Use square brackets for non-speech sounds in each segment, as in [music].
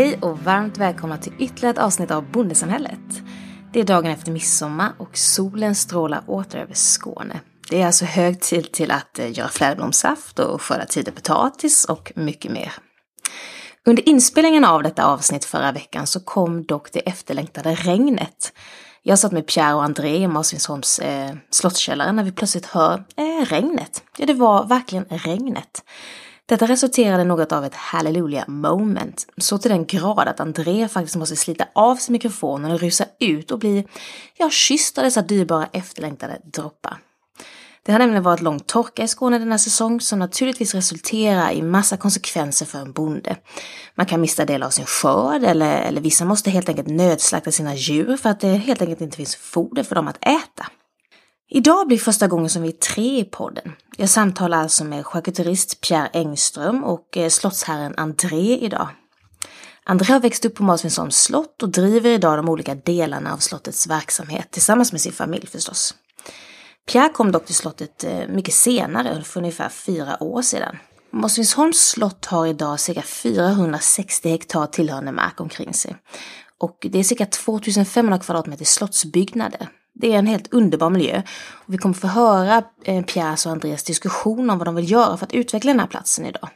Hej och varmt välkomna till ytterligare ett avsnitt av Bondesamhället. Det är dagen efter midsommar och solen strålar åter över Skåne. Det är alltså hög tid till att eh, göra fläderblomssaft och skörda tider potatis och mycket mer. Under inspelningen av detta avsnitt förra veckan så kom dock det efterlängtade regnet. Jag satt med Pierre och André i Masvinsholms eh, slottskällare när vi plötsligt hör eh, regnet. Ja, det var verkligen regnet. Detta resulterade i något av ett hallelujah moment, så till den grad att André faktiskt måste slita av sig mikrofonen och rusa ut och bli, ja, kysst av dessa dyrbara efterlängtade droppar. Det har nämligen varit lång torka i Skåne denna säsong som naturligtvis resulterar i massa konsekvenser för en bonde. Man kan mista del av sin skörd eller, eller vissa måste helt enkelt nödslakta sina djur för att det helt enkelt inte finns foder för dem att äta. Idag blir första gången som vi är tre i podden. Jag samtalar alltså med charkuterist Pierre Engström och eh, slottsherren André idag. André har växt upp på Masvinsholms slott och driver idag de olika delarna av slottets verksamhet tillsammans med sin familj förstås. Pierre kom dock till slottet eh, mycket senare, för ungefär fyra år sedan. Masvinsholms slott har idag cirka 460 hektar tillhörande mark omkring sig. Och det är cirka 2500 kvadratmeter slottsbyggnader. Det är en helt underbar miljö. Och vi kommer få höra eh, Pierres och Andreas diskussion om vad de vill göra för att utveckla den här platsen idag.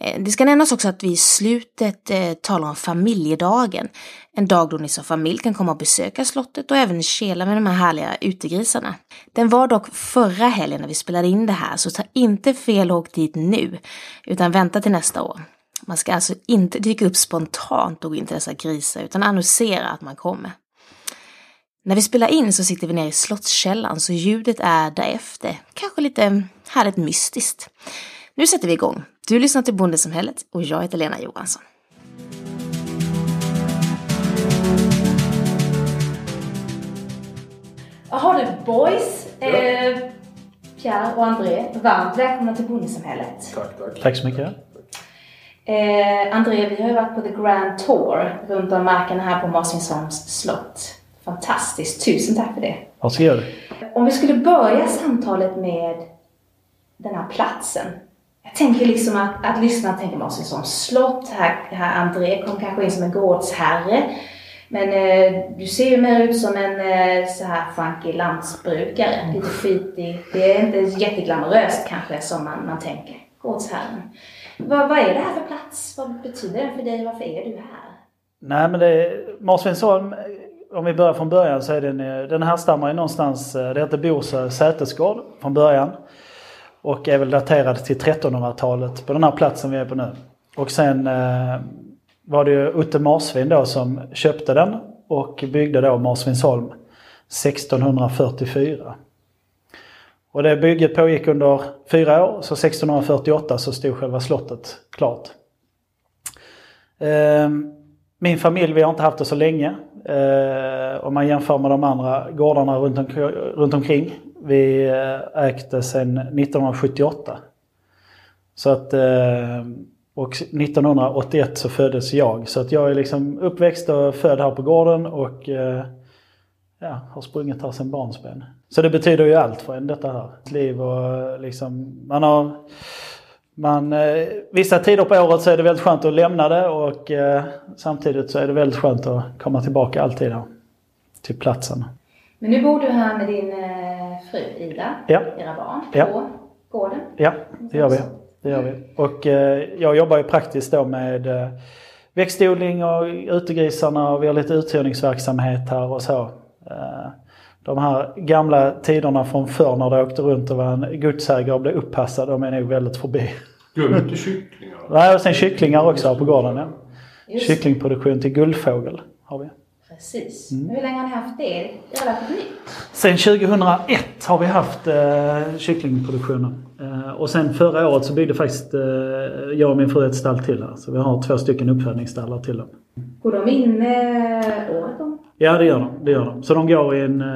Eh, det ska nämnas också att vi i slutet eh, talar om familjedagen. En dag då ni som familj kan komma och besöka slottet och även kela med de här härliga utegrisarna. Den var dock förra helgen när vi spelade in det här, så ta inte fel och åk dit nu, utan vänta till nästa år. Man ska alltså inte dyka upp spontant och gå in till dessa grisar, utan annonsera att man kommer. När vi spelar in så sitter vi nere i slottskällan så ljudet är därefter. Kanske lite härligt mystiskt. Nu sätter vi igång. Du lyssnar till Bondesamhället och jag heter Lena Johansson. Jaha du boys. Ja. Eh, Pierre och André, varmt välkomna till Bondesamhället. Tack, tack. Tack så mycket. Eh, André, vi har ju varit på The Grand Tour runt om markerna här på Marsvinsholms slott. Fantastiskt, tusen tack för det. Varsågod. Om vi skulle börja samtalet med den här platsen. Jag tänker liksom att, att lyssna tänker man sig som slott. Här, här André kom kanske in som en gårdsherre. Men eh, du ser ju mer ut som en eh, så här funky landsbrukare. Mm. Lite skitig. Det är inte jätteglamoröst kanske som man, man tänker. Gårdsherren. Vad, vad är det här för plats? Vad betyder det för dig? Varför är du här? Nej men det Marsvinsholm om vi börjar från början så är den, eh, den härstammar ju någonstans, eh, det heter Borsö sätesgård från början. Och är väl daterad till 1300-talet på den här platsen vi är på nu. Och sen eh, var det ju Utte Marsvin då som köpte den och byggde då Marsvinsholm 1644. Och det bygget pågick under fyra år, så 1648 så stod själva slottet klart. Eh, min familj, vi har inte haft det så länge. Eh, om man jämför med de andra gårdarna runt, om, runt omkring. Vi eh, ägde sedan 1978. Så att, eh, och 1981 så föddes jag. Så att jag är liksom uppväxt och född här på gården och eh, ja, har sprungit här sedan barnsben. Så det betyder ju allt för en detta här. Liv och eh, liksom, man har man, eh, vissa tider på året så är det väldigt skönt att lämna det och eh, samtidigt så är det väldigt skönt att komma tillbaka alltid då, till platsen. Men nu bor du här med din eh, fru Ida, ja. era barn, ja. på gården? Ja, det gör vi. Det gör vi. Och eh, jag jobbar ju praktiskt då med eh, växtodling och utegrisarna och vi har lite uthyrningsverksamhet här och så. Eh, de här gamla tiderna från förr när det åkte runt och var en godsägare och blev uppassad, de är nog väldigt förbi. Glöm inte kycklingar. Nej, och sen kycklingar också här på gården. Ja. Kycklingproduktion till guldfågel har vi. Precis. Mm. Hur länge har ni haft det? Relativt nytt? Sen 2001 har vi haft eh, kycklingproduktionen. Eh, och sen förra året så byggde faktiskt eh, jag och min fru ett stall till här. Så vi har två stycken uppfödningsstallar till dem. Går de inne året om? Ja det gör de. Det gör de. Så de går i en, eh,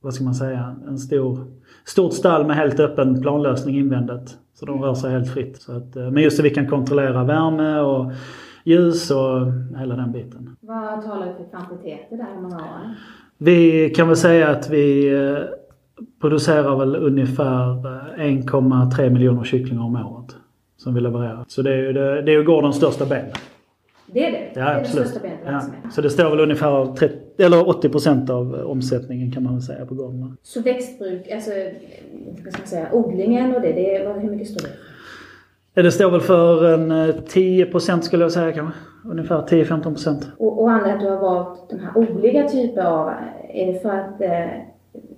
vad ska man säga, en stor, stort stall med helt öppen planlösning invändigt. Så de rör sig helt fritt. Så att, eh, men just så vi kan kontrollera värme och ljus och hela den biten. Vad talar vi för kvantiteter där? Hur många år? Vi kan väl säga att vi eh, producerar väl ungefär 1,3 miljoner kycklingar om året. Som vi levererar. Så det är ju, det, det är ju gårdens största ben. Det är det? det Ja, är absolut. det största benet Ja. Så det står väl ungefär 30, eller 80 procent av omsättningen kan man väl säga på gården. Så växtbruk, alltså vad ska man säga, odlingen och det, det är, hur mycket står det? Ja, Det står väl för en eh, 10 procent skulle jag säga kanske. Ungefär 10-15 procent. Och, och anledningen att du har valt de här olika typer av, är det för att eh,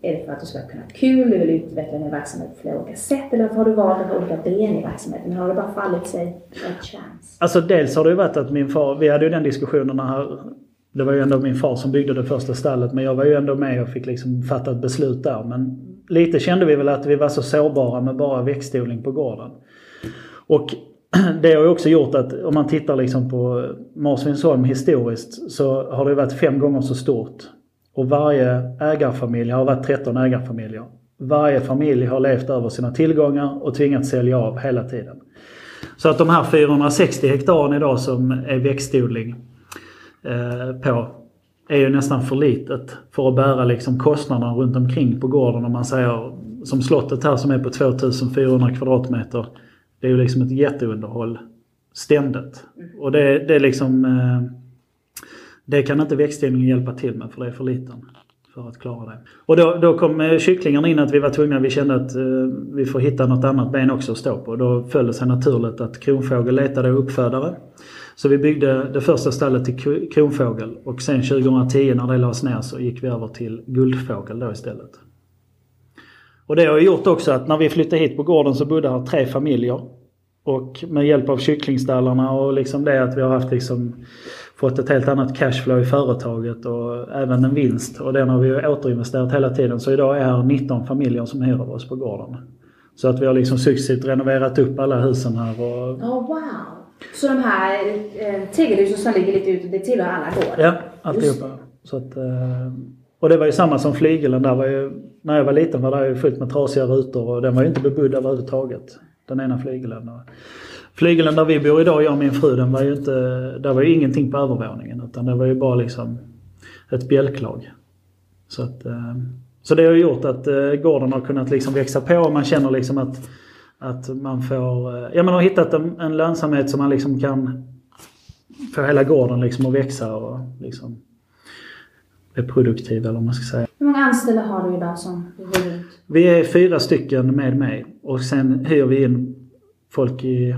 är det för att du ska kunna ha kul, du vill utveckla din verksamhet på flera olika sätt eller har du valt att ha olika ben i verksamheten? Har det bara fallit sig ett chans? Alltså dels har det ju varit att min far, vi hade ju den diskussionen här. Det var ju ändå min far som byggde det första stallet men jag var ju ändå med och fick liksom fatta ett beslut där. Men lite kände vi väl att vi var så sårbara med bara växtodling på gården. Och [clears throat] det har ju också gjort att om man tittar liksom på Marsvinsholm historiskt så har det varit fem gånger så stort. Och varje ägarfamilj har varit 13 ägarfamiljer. Varje familj har levt över sina tillgångar och tvingats sälja av hela tiden. Så att de här 460 hektaren idag som är växtodling Eh, på är ju nästan för litet för att bära liksom kostnaderna runt omkring på gården. Om man säger som slottet här som är på 2400 kvadratmeter. Det är ju liksom ett jätteunderhåll ständigt. Och det, det är liksom... Eh, det kan inte växtodlingen hjälpa till med för det är för liten för att klara det. Och då, då kom eh, kycklingarna in att vi var tvungna, vi kände att eh, vi får hitta något annat ben också att stå på. Då föll det sig naturligt att Kronfågel letade uppfödare. Så vi byggde det första stallet till Kronfågel och sen 2010 när det lades ner så gick vi över till Guldfågel då istället. Och det har gjort också att när vi flyttade hit på gården så bodde här tre familjer. Och med hjälp av kycklingstallarna och liksom det att vi har haft liksom fått ett helt annat cashflow i företaget och även en vinst. Och den har vi återinvesterat hela tiden. Så idag är här 19 familjer som hyr av oss på gården. Så att vi har liksom successivt renoverat upp alla husen här och Oh, wow! Så de här eh, tegelhusen som ligger lite ute, det tillhör alla gårdar? Ja, alltihopa. Så att, eh, och det var ju samma som flygelen. Där var ju, när jag var liten var det ju fullt med trasiga rutor och den var ju inte bebodd överhuvudtaget. Den ena flygelen. Och Flygelen där vi bor idag, jag och min fru, den var ju inte, där var ju ingenting på övervåningen. Utan det var ju bara liksom ett bjälklag. Så, att, eh, så det har ju gjort att eh, gården har kunnat liksom växa på och man känner liksom att, att man får, eh, ja man har hittat en, en lönsamhet som man liksom kan få hela gården liksom att växa och liksom är produktiv eller vad man ska säga. Hur många anställda har du idag som går runt? Vi är fyra stycken med mig och sen hyr vi in folk i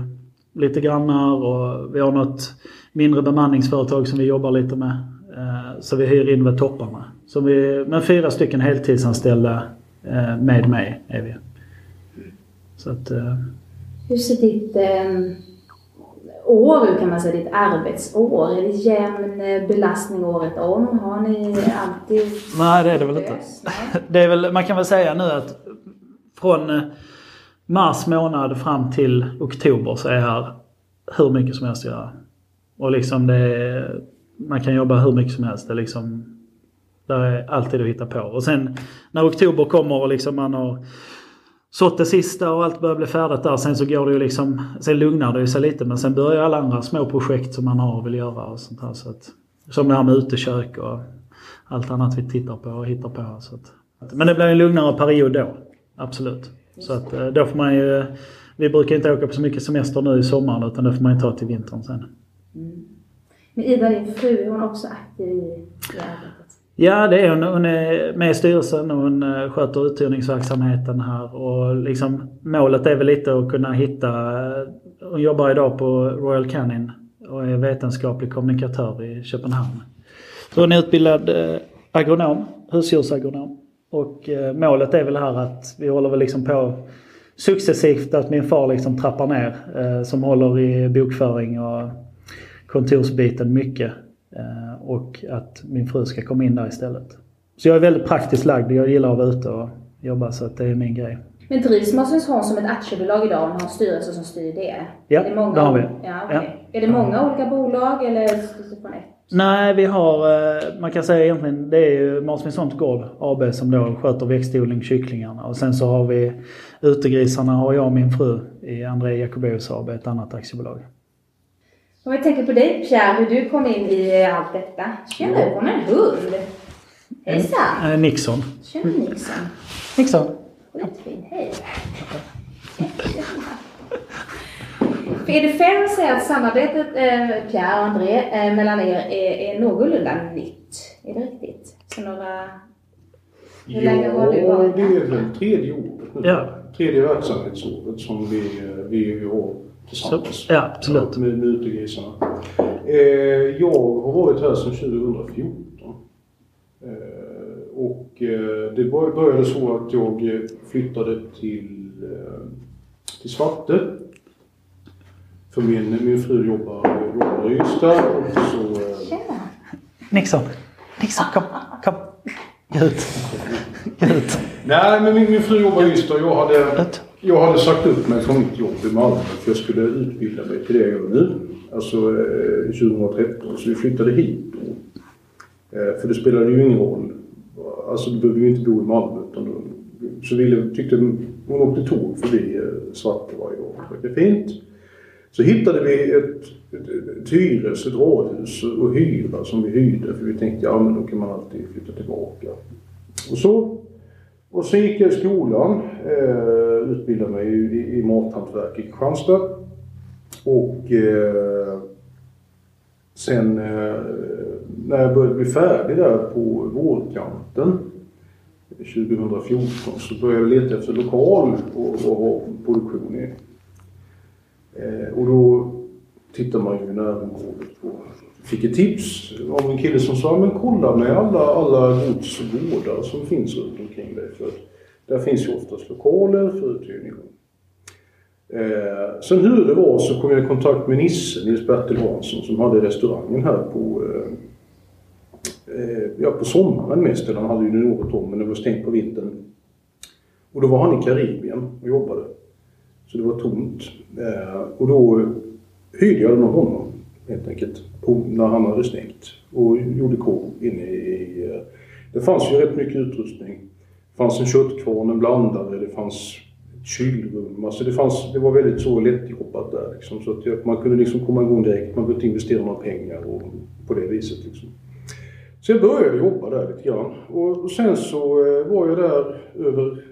lite grannar och vi har något mindre bemanningsföretag som vi jobbar lite med. Eh, Så vi hyr in vid topparna. Så vi, men fyra stycken heltidsanställda eh, med mig är vi. Så att, eh, Hur ser ditt eh, år ut kan man säga, ditt arbetsår? Är det jämn eh, belastning året om? Har ni alltid nej det är det väl inte. [laughs] Det är väl, man kan väl säga nu att från mars månad fram till oktober så är här hur mycket som helst att göra. Och liksom det är, man kan jobba hur mycket som helst. Det är liksom, där är alltid att hitta på. Och sen när oktober kommer och liksom man har sått det sista och allt börjar bli färdigt där. Sen så går det ju liksom, sen lugnar det ju sig lite men sen börjar alla andra små projekt som man har och vill göra och sånt här. Så att, som det här med utekök och allt annat vi tittar på och hittar på. Så att, men det blir en lugnare period då. Absolut. Så att eh, då får man ju... Vi brukar inte åka på så mycket semester nu i sommaren utan det får man ju ta till vintern sen. Mm. Men Ida, din fru, hon är också aktiv i. Ja, det är hon. Hon är med i styrelsen och hon eh, sköter uthyrningsverksamheten här. Och liksom, målet är väl lite att kunna hitta... Eh, hon jobbar idag på Royal Canin och är vetenskaplig kommunikatör i Köpenhamn. Så hon är utbildad eh, agronom, husdjursagronom. Och målet är väl här att vi håller väl liksom på successivt att min far liksom trappar ner. Som håller i bokföring och kontorsbiten mycket. Eh, och att min fru ska komma in där istället. Så jag är väldigt praktiskt lagd. Jag gillar att vara ute och jobba så att det är min grej. Men drivs Marsvinsholm som ett aktiebolag idag och har en styrelse som styr det? Ja, är det många, det har vi. Ja, okej. Är det många olika bolag eller från ett? Nej, vi har, eh, man kan säga egentligen, det är ju Marsvinsholms Gård AB som då sköter växtodling, kycklingarna. Och sen så har vi utegrisarna har jag och min fru i André Jacobaeus AB, ett annat aktiebolag. Om vi tänker på dig Pierre, hur du kom in i allt detta. Tjena, det kom en hund. Hejsan! Eh, Nixon. Tjena Nixon. Nixon. Skitfin, hej. [laughs] Är det fair att säga att samarbetet, eh, Pierre och André, eh, mellan er är, är någorlunda nytt? Är det riktigt? Så några... Hur länge har du Ja, varit det här? är väl tredje året nu. Ja. Tredje verksamhetsåret som vi, eh, vi har tillsammans. Så- ja, absolut. Med, med utegrisarna. Eh, jag har varit här sedan 2014. Eh, och eh, det bör- började så att jag eh, flyttade till, eh, till Svarte. För min, min fru jobbar, jobbar i Ystad och så eh, Tjena! Nixon! Nixon, kom! Kom! Ut! Gå ut! Nej, men min, min fru jobbar i Ystad och jag hade, Ut! Jag hade sagt upp mig från mitt jobb i Malmö för jag skulle utbilda mig till det jag gör nu. Alltså eh, 2013. Så vi flyttade hit då. Eh, för det spelade ju ingen roll. Alltså du behövde ju inte bo i Malmö. Utan då, så ville, tyckte hon åkte tåg förbi eh, Svarte varje år. Det var fint. Så hittade vi ett, ett, ett hyres, ett radhus och hyra som vi hyrde. För vi tänkte ja men då kan man alltid flytta tillbaka. Och så, och så gick jag i skolan, eh, utbildade mig i, i mathantverk i Kristianstad. Och eh, sen eh, när jag började bli färdig där på vårkanten 2014 så började jag leta efter lokal och, och ha produktion i. Eh, och då tittar man ju i närområdet på Fick ett tips av en kille som sa men kolla med alla, alla gods och gårdar som finns runt omkring dig. För där finns ju oftast lokaler för uthyrning. Eh, sen hur det var så kom jag i kontakt med Nisse, Nils Bertil Hansson, som hade restaurangen här på, eh, eh, ja, på sommaren mest. Eller han hade ju det något om, men det var stängt på vintern. Och då var han i Karibien och jobbade. Så det var tomt. Eh, och då eh, hyrde jag den av honom helt enkelt. På, när han hade stängt. Och gjorde korv inne i... Eh, det fanns ju rätt mycket utrustning. Det fanns en köttkvarn, en blandare, det fanns ett kylrum. Alltså det, fanns, det var väldigt så lättjobbat där liksom. Så att man kunde liksom komma igång direkt. Man behövde inte investera några pengar och på det viset liksom. Så jag började jobba där lite grann. Och, och sen så eh, var jag där över,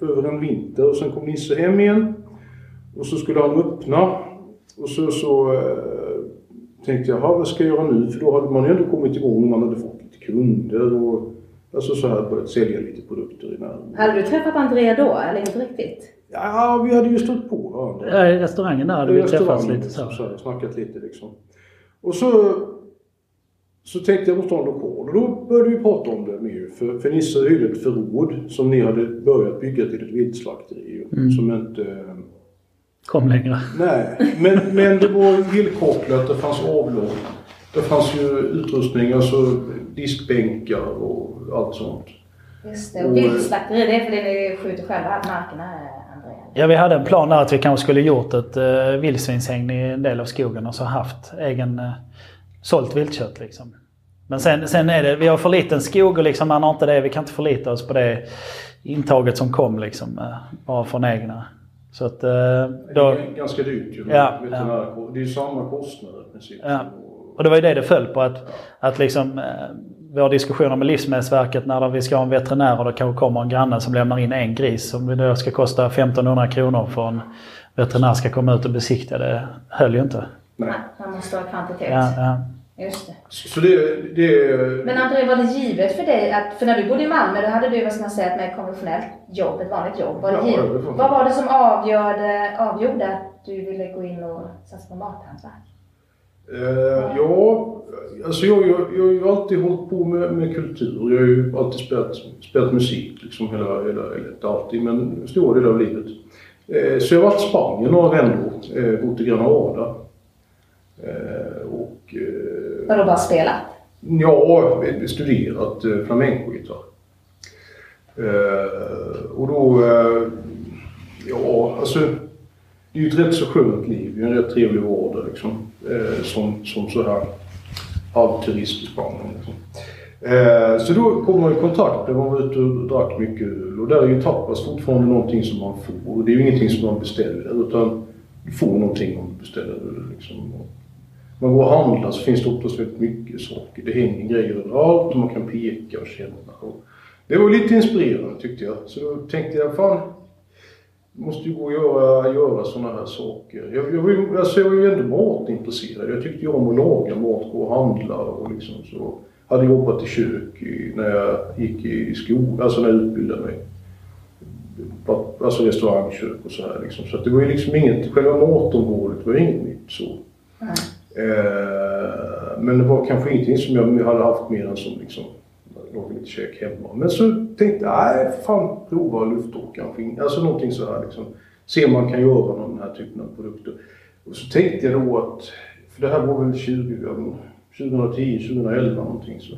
över en vinter och sen kom Nisse hem igen. Och så skulle han öppna. Och så, så eh, tänkte jag, "Jaha, vad ska jag göra nu? För då hade man ju ändå kommit igång, man hade fått lite kunder och alltså så här börjat sälja lite produkter i närheten. Hade du träffat Andrea då, eller inte riktigt? Ja, vi hade ju stött på varandra. Ja, I restaurangen där hade vi träffats lite så. så här, snackat lite liksom. Och så, så tänkte jag måste ha en lokal och då började vi prata om det mer. För, för Nisse hyrde ett förråd som ni hade börjat bygga till ett viltslakteri. Mm. Som inte... Kom längre. Nej, men, men det var villkopplat, det fanns avlopp. Det fanns ju utrustning, alltså diskbänkar och allt sånt. Just det. Och det är för det ni skjuter själva markerna? Ja, vi hade en plan där att vi kanske skulle gjort ett uh, vildsvinshägn i en del av skogen och så haft egen uh, sålt viltkött liksom. Men sen, sen är det, vi har för liten skog och liksom man har inte det, vi kan inte förlita oss på det intaget som kom liksom. Uh, bara från egna. Så att uh, då... Det är ganska dyrt ju. Ja, veterinär- Det är ju samma kostnader i princip. Ja. Och det var ju det det föll på. Att, att liksom, eh, våra diskussioner med Livsmedelsverket när vi ska ha en veterinär och det kanske kommer en granne som lämnar in en gris som då ska kosta 1500 kronor för en veterinär ska komma ut och besikta det. höll ju inte. Nej. Man måste ha kvantitet. Ja, ja. Just det. Så det, det Men André, var det givet för dig att, för när du bodde i Malmö, då hade du, vad ska man säga, ett mer konventionellt jobb, ett vanligt jobb. Var det Ja, givet? var- Vad var det som avgjorde, avgjorde att du ville gå in och satsa på mathantverk? Eh, ja, alltså jag, jag, jag har ju alltid hållit på med, med kultur. Jag har ju alltid spelat, spelat musik liksom hela, hela, eller inte alltid, men stora delar av livet. Eh, så jag har varit i Spanien några vändor, eh, bott i Granada. Eh, och Vadå, bara spela? Ja, vi- studerat eh, flamencogitarr. Eh, och då, eh, ja alltså, det är ju ett rätt så skönt liv. Det är en rätt trevlig vardag liksom. Som, som så här halvturist i Spanien. Liksom. Så då kom man i kontakt där man var ute och drack mycket öl. Och där är ju tapas fortfarande någonting som man får. Det är ju ingenting som man beställer utan du får någonting om du beställer öl. Liksom. Man går och handlar så finns det oftast väldigt mycket saker. Det hänger grejer överallt och man kan peka och känna. Och det var lite inspirerande tyckte jag. Så då tänkte jag, fan, måste ju gå och göra, göra sådana här saker. Jag, jag, var ju- alltså jag var ju ändå matintresserad. Jag tyckte ju om att laga mat, gå och handla och liksom så. Hade jobbat i kök i, när jag gick i skolan, alltså när jag utbildade mig. Alltså restaurangkök och så här liksom. Så att det var ju liksom inget, själva matområdet var inget nytt så. Eh, Eh, men det var kanske ingenting som jag hade haft mer än som liksom, laga lite käk hemma. Men så tänkte jag, nej fan prova luftåkaren. Alltså någonting så här liksom. Se om man kan göra någon den här typen av produkter. Och så tänkte jag då att, för det här var väl 20, ja, 2010, 2011 någonting så.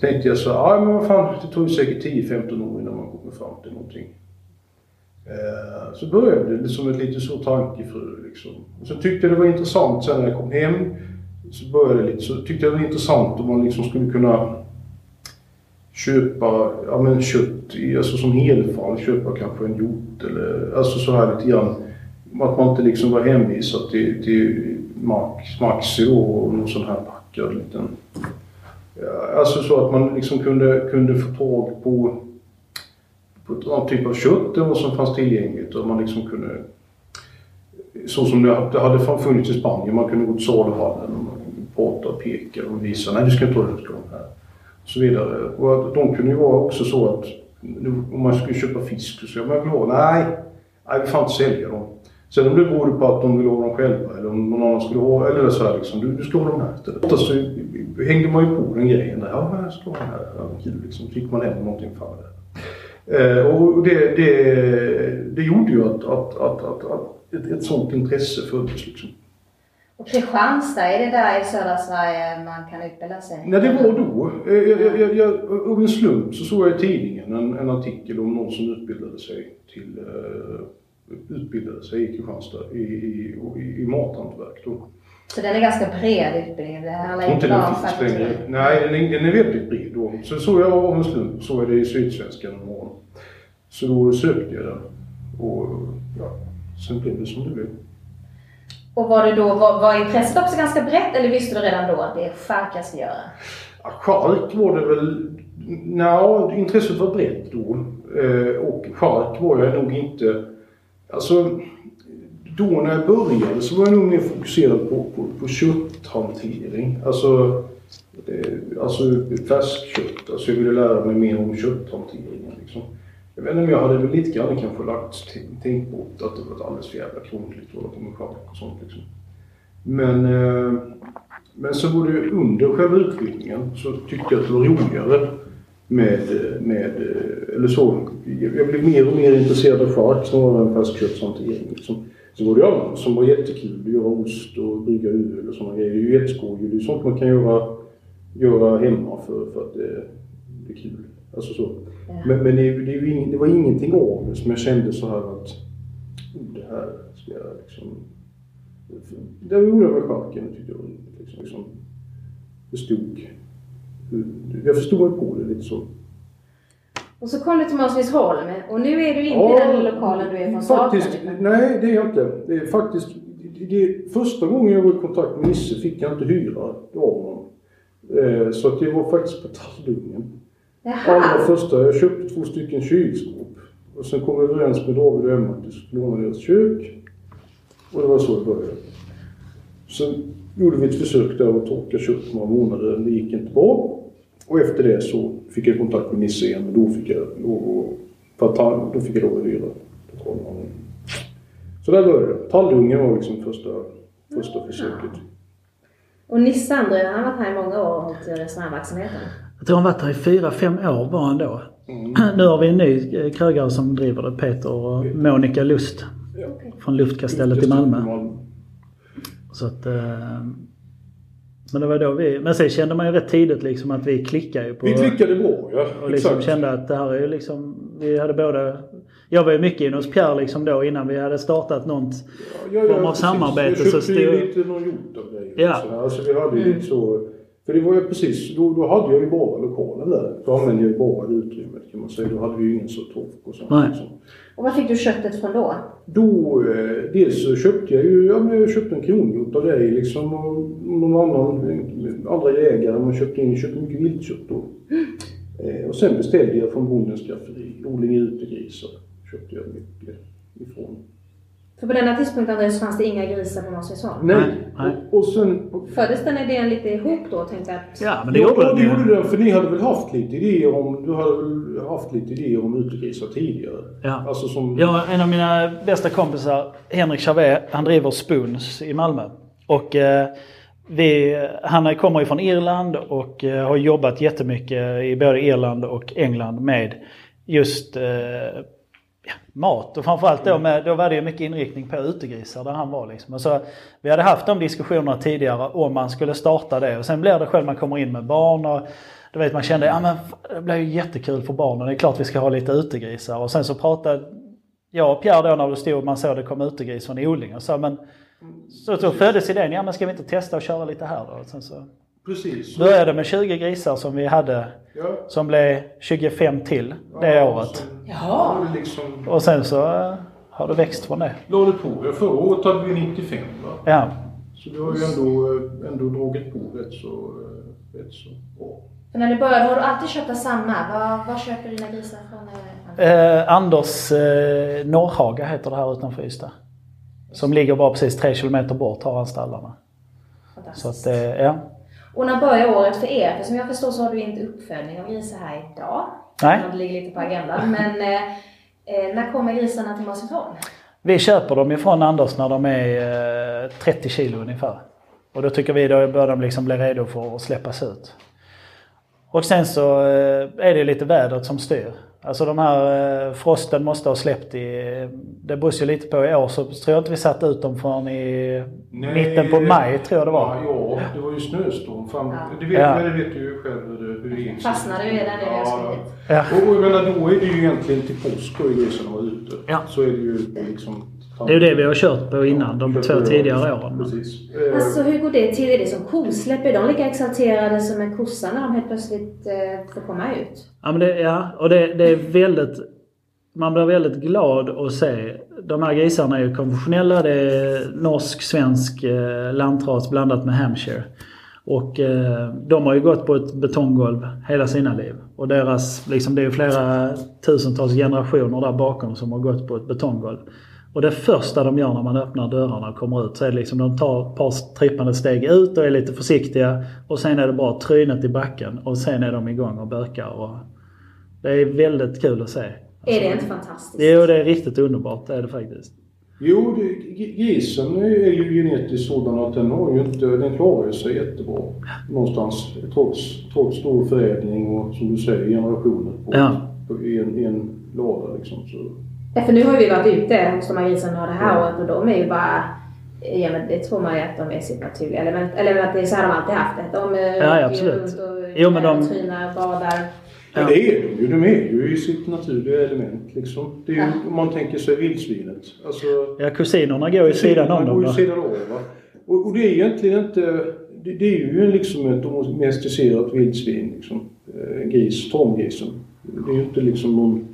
Tänkte jag så ja men vad fan det tog ju säkert 10-15 år innan man kommer fram till någonting. Eh, Så började det som ett lite så tankefru liksom. Och så tyckte jag det var intressant sen när jag kom hem. Så började det lite, så tyckte jag det var intressant om man liksom skulle kunna köpa ja, men kött alltså som helfall, köpa kanske en hjort eller alltså så här lite grann. Att man inte liksom var hänvisad till, till Max, Maxi då och någon sån här packad liten. Ja, alltså så att man liksom kunde, kunde få tag på någon typ av kött än vad som fanns tillgängligt och man liksom kunde så som det, hade funnits i Spanien, man kunde gå till saluhallen och man kunde prata och peka och visa, nej du ska inte ha det, ska här. Och så vidare. Och att de kunde ju vara också så att om man skulle köpa fisk så säger man vill ha, nej, nej vi får inte sälja dem. Sen om det berodde på att de ville ha dem själva eller om någon annan skulle ha, eller så här liksom, du, du ska ha de här istället. Oftast så hängde man ju på den grejen där, ja men jag ska ha den här, ja, kul liksom. Så fick man hem någonting för det. Eh, och det, det, det gjorde ju att, att, att, att, att ett, ett sånt intresse föddes. Liksom. Och Kristianstad, är det där i södra Sverige man kan utbilda sig? När det var då, eh, jag, jag, jag, jag, av en slump så såg jag i tidningen en, en artikel om någon som utbildade sig till uh, utbildade sig i Kristianstad i, i, i, i mathantverk. Då. Så den är ganska bred utbildning? Det handlar inte den om längre. Nej, den är, den är väldigt bred då. Så såg jag av en slump, såg jag det i Sydsvenskan en morgon. Så då sökte jag den. Och ja, sen blev det som det blev. Och var det då, var, var intresset också ganska brett eller visste du redan då att det är chark jag ska göra? Ja, Chark var det väl... Nja, intresset var brett då. Eh, och chark var jag nog inte... Alltså, då när jag började så var jag nog mer fokuserad på, på, på kötthantering. Alltså, eh, alltså färskkött. Alltså jag ville lära mig mer om kötthanteringen. Liksom. Jag vet inte om jag hade väl lite grann kanske lagt tänkt bort att det var alldeles för jävla krångligt att hålla på med chark och sånt. Liksom. Men, eh, men så var det under själva utbildningen så tyckte jag att det var roligare med, med eller så. Jag blev mer och mer intresserad av chark snarare än färskköttshantering. Liksom. Så var det annat som var jättekul. Att göra ost och brygga öl och sådana grejer. Det är ju jätteskoj. Det är sånt man kan göra, göra hemma för, för att det, det är kul. Alltså så. Ja. Men, men det, det, ing, det var ingenting av det som jag kände så här att oh, det här ska jag liksom... Det var roligt med charken tyckte jag. Liksom, liksom, förstod. Jag förstod mig på det lite så. Och så kom du till Månsviksholm och nu är du inte i den lokalen du är från faktiskt, starten. Nej, det är jag inte. Det är faktiskt, det, det, första gången jag var i kontakt med Nisse fick jag inte hyra av honom. Eh, så att det var faktiskt på Talldungen. Allra första, jag köpte två stycken kylskåp. Och sen kom jag överens med David och Emma att jag skulle låna deras kök. Och det var så det började. Sen gjorde vi ett försök där att torka kött några månader, men det gick inte bra. Och efter det så fick jag kontakt med Nisse igen, men då fick jag lov att, för att ta, då fick jag lov att hyra lokalen. Så där började det. Talldungen var liksom första, första försöket. Och Nisse André, han har varit här i många år och hållit i restaurangverksamheten. Jag tror han varit här i fyra, fem år var han då. Mm. [clears throat] Nu har vi en ny eh, krögare som driver det, Peter och Monica Lust. Ja. Från Luftkastellet i Malmö. Så att, eh, men det var då vi... Men sen kände man ju rätt tidigt liksom att vi klickade på... Vi klickade bra, ja. Och liksom Exakt. kände att det här är ju liksom... Vi hade både... Jag var ju mycket inne hos Pierre liksom då innan vi hade startat något Ja, form av precis. samarbete Jag köpte ju stod- lite någon gjort av grejer. Ja. Så, alltså vi hade ju lite så... För det var ju precis, då, då hade jag ju bara lokalen där. Då använde jag ju bara utrymmet kan man säga. Då hade vi ju ingen så tork och sånt. Nej. Liksom. Och var fick du köttet från då? Då, eh, dels så köpte jag ju, ja jag köpte en kronhjort av dig liksom och någon annan, eh, andra jägare. Man köpte in, köpte mycket viltkött då. Eh, och sen beställde jag från Bondens skafferi, odling utegrisar. Köpte jag mycket, ifrån. För på denna tidpunkt Andreas fanns det inga grisar på Måsesholm. Nej. nej. Och, och sen... Föddes den idén lite ihop då tänkte att... Ja, men det ja, gjorde den det gjorde det. För ni hade väl haft lite idéer om... Du hade haft lite idéer om utegrisar tidigare? Ja. Alltså som... Ja, en av mina bästa kompisar, Henrik Chavet, han driver Spoons i Malmö. Och eh, vi, han kommer ju från Irland och eh, har jobbat jättemycket i både Irland och England med just eh, ja, mat. Och framförallt då, med, då var det ju mycket inriktning på utegrisar där han var. Liksom. Och så, vi hade haft de diskussionerna tidigare om man skulle starta det. Och sen blir det själv man kommer in med barn. Och, du vet man kände, ja men det blir ju jättekul för barnen. Det är klart vi ska ha lite utegrisar. Och sen så pratade jag och Pierre då när det stod man såg det kom utegris från odling och så men så då föddes idén, ja men ska vi inte testa och köra lite här då? Och sen så Precis. började med 20 grisar som vi hade Ja. som blev 25 till det Ja, året. sen- Jaha. det liksom... Och sen så eh, har det växt från det. La det på. Ja, förra året hade vi 95 va? Ja. Så du har ju ändå, eh, ändå dragit på rätt så, eh, rätt så bra. När du började, har du alltid köpt samma? Var, var köper du dina grisar från? eh, Anders eh, Norrhaga heter det här utanför Ystad. Som ligger bara precis 3 kilometer bort har han stallarna. Så att, eh, ja. Och när börjar året för er? För som jag förstår så har du inte uppfödning av grisar här idag. Nej. Det ligger lite på agendan. Men eh, eh, när kommer grisarna till Måsesholm? Vi köper dem ifrån Anders när de är eh, 30 kilo ungefär. Och då tycker vi då börjar de liksom bli redo för att släppas ut. Och sen så eh, är det lite vädret som styr. Alltså de här eh, frosten måste ha släppt i... Det beror ju lite på i år så tror jag inte vi satt ut dem förrän i mitten på maj tror jag det var. Ja, det var ju snöstorm. Fan, Ja. det, vet, Ja. men det vet du ju själv hur det, gick. Fastnade ju där nere i Ja. Ja. Och, och jag menar, då är det ju egentligen till påsk då grisarna var ute. Ja. Så är det ju liksom... Det är ju det vi har kört på innan, de två tidigare åren. Precis. Alltså hur går det till? Är det som kosläpp? Är de lika exalterade som en kossa när de helt plötsligt eh, får komma ut? Ja, men det, ja och det, det är väldigt... Man blir väldigt glad att se. De här grisarna är ju konventionella. Det är norsk-svensk eh, lantras blandat med hampshire. Och eh, de har ju gått på ett betonggolv hela sina liv. Och deras, liksom, det är ju flera tusentals generationer där bakom som har gått på ett betonggolv. Och det första de gör när man öppnar dörrarna och kommer ut så är det liksom de tar ett par trippande steg ut och är lite försiktiga. Och sen är det bara trynet i backen och sen är de igång och bökar. Och det är väldigt kul att se. Är det inte fantastiskt? Jo, det är riktigt underbart. Det är det faktiskt. Jo, grisen är ju genetiskt sådan att den har ju inte, den klarar ju sig jättebra. Någonstans, trots, trots stor förädling och som du säger generationer på, Ja. på en, i en lada liksom. Så. Ja, för nu har ju vi varit ute hos de här grisarna det här året och de är ju bara... Ja men det tror man ju att de är sitt naturliga element. Eller att det är så här de alltid haft det. De eh, Ja, ja, absolut. och Jo, men de- trynar, badar. Men Ja. det är de ju. De är ju i sitt naturliga element liksom. Det är ju, Ja. om man tänker sig vildsvinet. Alltså, Ja, kusinerna går ju sidan om Man dem. går ju sidan av va. Och, och det är egentligen inte... Det, det är ju liksom ett domesticerat vildsvin liksom. Eh, gris, tamgrisen. Det är ju inte liksom någon...